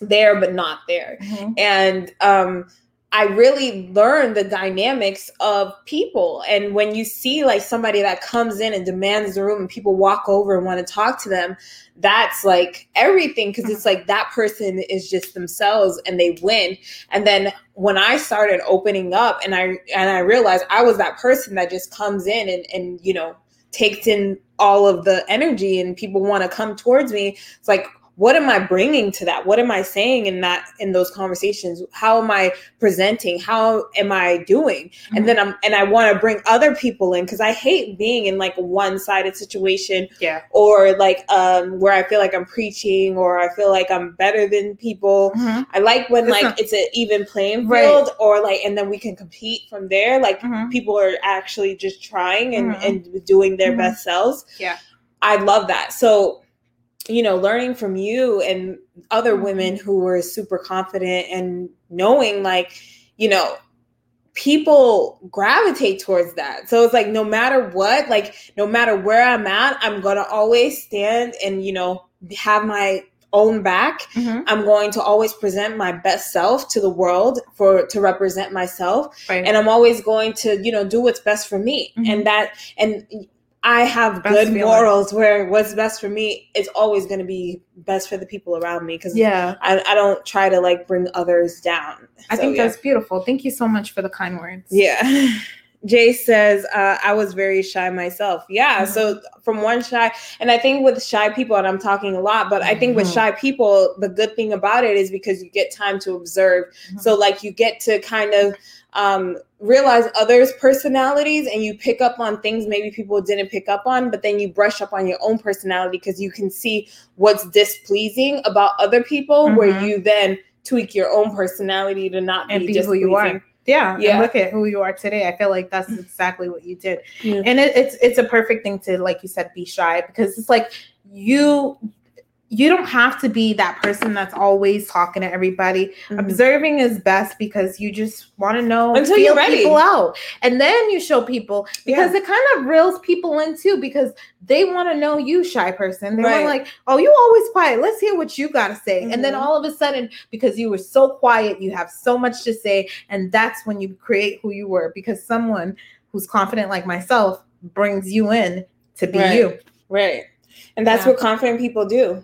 there but not there Mhm. and um I really learned the dynamics of people. And when you see like somebody that comes in and demands the room and people walk over and want to talk to them, that's like everything because it's like that person is just themselves and they win. And then when I started opening up and I and I realized I was that person that just comes in and and you know takes in all of the energy and people want to come towards me. It's like what am i bringing to that what am i saying in that in those conversations how am i presenting how am i doing and then i'm and i want to bring other people in because i hate being in like one-sided situation yeah. or like um where i feel like i'm preaching or i feel like i'm better than people Mhm. i like when It's like not- it's an even playing Right. field or like and then we can compete from there like Mhm. people are actually just trying and, Mhm. and doing their Mhm. best selves Yeah. i love that so you know learning from you and other Mhm. women who were super confident and knowing like you know people gravitate towards that so it's like no matter what like no matter where i'm at i'm gonna always stand and you know have my own back Mhm. i'm going to always present my best self to the world for to represent myself Right. and i'm always going to you know do what's best for me Mhm. and that and i have Best good feeling. morals where what's best for me is always going to be best for the people around me because yeah. I, I don't try to like bring others down I So, think yeah. that's beautiful. Thank you so much for the kind words. yeah jay says uh, i was very shy myself yeah Mhm. so from one shy and i think with shy people and i'm talking a lot but i think with Mhm. shy people the good thing about it is because you get time to observe Mhm. so like you get to kind of um, realize others personalities and you pick up on things maybe people didn't pick up on but then you brush up on your own personality because you can see what's displeasing about other people where Mhm. you then tweak your own personality to not And be, be who you are. Yeah, Yeah. Look at who you are today. I feel like that's exactly what you did. Yeah. And it, it's it's a perfect thing to, like you said, be shy because it's like you you don't have to be that person that's always talking to everybody. Mhm. Observing is best because you just want to know Until feel you're ready. people out. And then you show people because it kind of reels people in too because they want to know you, shy person. They Right. like, oh, you always quiet. Let's hear what you gotta say. And then Mhm. all of a sudden, because you were so quiet, you have so much to say, and that's when you create who you were. Because someone who's confident like myself brings you in to be Right. you. Right. And that's Yeah. what confident people do.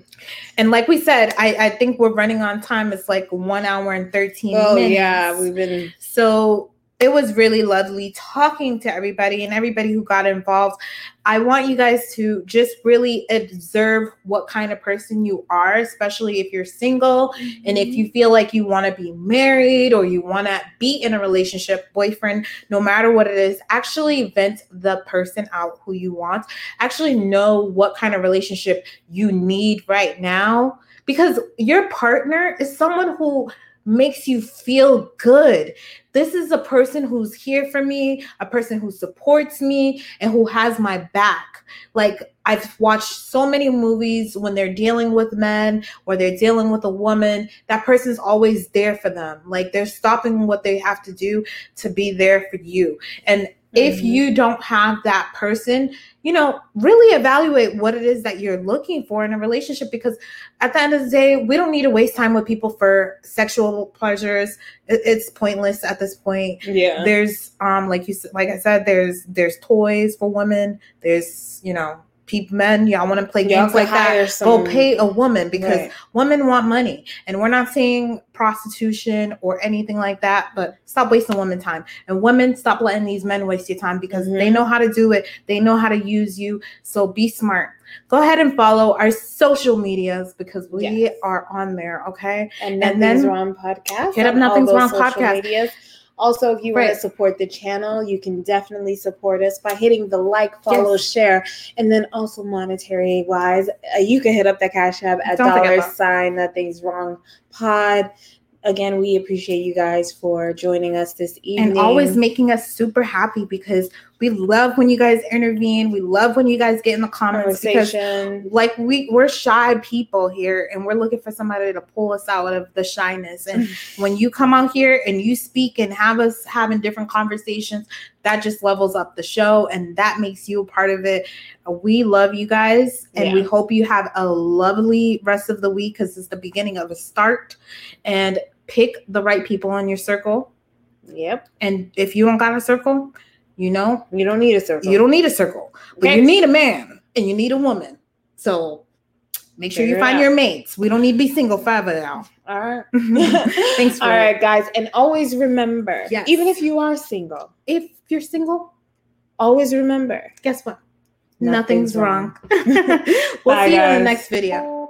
And like we said, I, I think we're running on time. It's like one hour and 13 Oh minutes. yeah, we've been So it was really lovely talking to everybody and everybody who got involved. I want you guys to just really observe what kind of person you are, especially if you're single and if mm-hmm. you feel like you want to be married or you want to be in a relationship, boyfriend, no matter what it is, actually vent the person out who you want. Actually know what kind of relationship you need right now because your partner is someone who makes you feel good. This is a person who's here for me, a person who supports me, and who has my back. Like, I've watched so many movies when they're dealing with men or they're dealing with a woman, that person's always there for them. Like, they're stopping what they have to do to be there for you. And if Mm-hmm. you don't have that person, you know, really evaluate what it is that you're looking for in a relationship because at the end of the day, we don't need to waste time with people for sexual pleasures. It's pointless at this point. Yeah. There's um like you said like I said there's there's toys for women. There's, you know, people men, y'all want to play games like that. hire Go pay a woman because Right. women want money. And we're not saying prostitution or anything like that, but stop wasting women time. And women, stop letting these men waste your time because they Mhm. know how to do it. They know how to use you. So be smart. Go ahead and follow our social medias because we Yes. are on there. Okay. and And then Wrong podcast. hit up on Nothing's Wrong podcast. Medias. Also, if you want to support the channel, you can definitely support us by hitting the like, follow, Yes. share, and then also monetary wise, uh, you can hit up the cash app at Don't dollar sign Nothing's Wrong Pod. Again, we appreciate you guys for joining us this evening. And always making us super happy because we love when you guys intervene. We love when you guys get in the comments because conversation. like we we're shy people here and we're looking for somebody to pull us out of the shyness and when you come out here and you speak and have us having different conversations that just levels up the show and that makes you a part of it uh, we love you guys and we hope you have a lovely rest of the week because it's the beginning of a start and pick the right people in your circle Yep. and if you don't got a circle you know You don't need a circle. you don't need a circle but Okay. you need a man and you need a woman so make sure you Figure it find your mates we don't need to be single forever now All right. Thanks for All right, guys. And always remember, Yes. even if you are single, if you're single always remember guess what Nothing's nothing's, wrong, wrong. we'll Bye, see you in the next video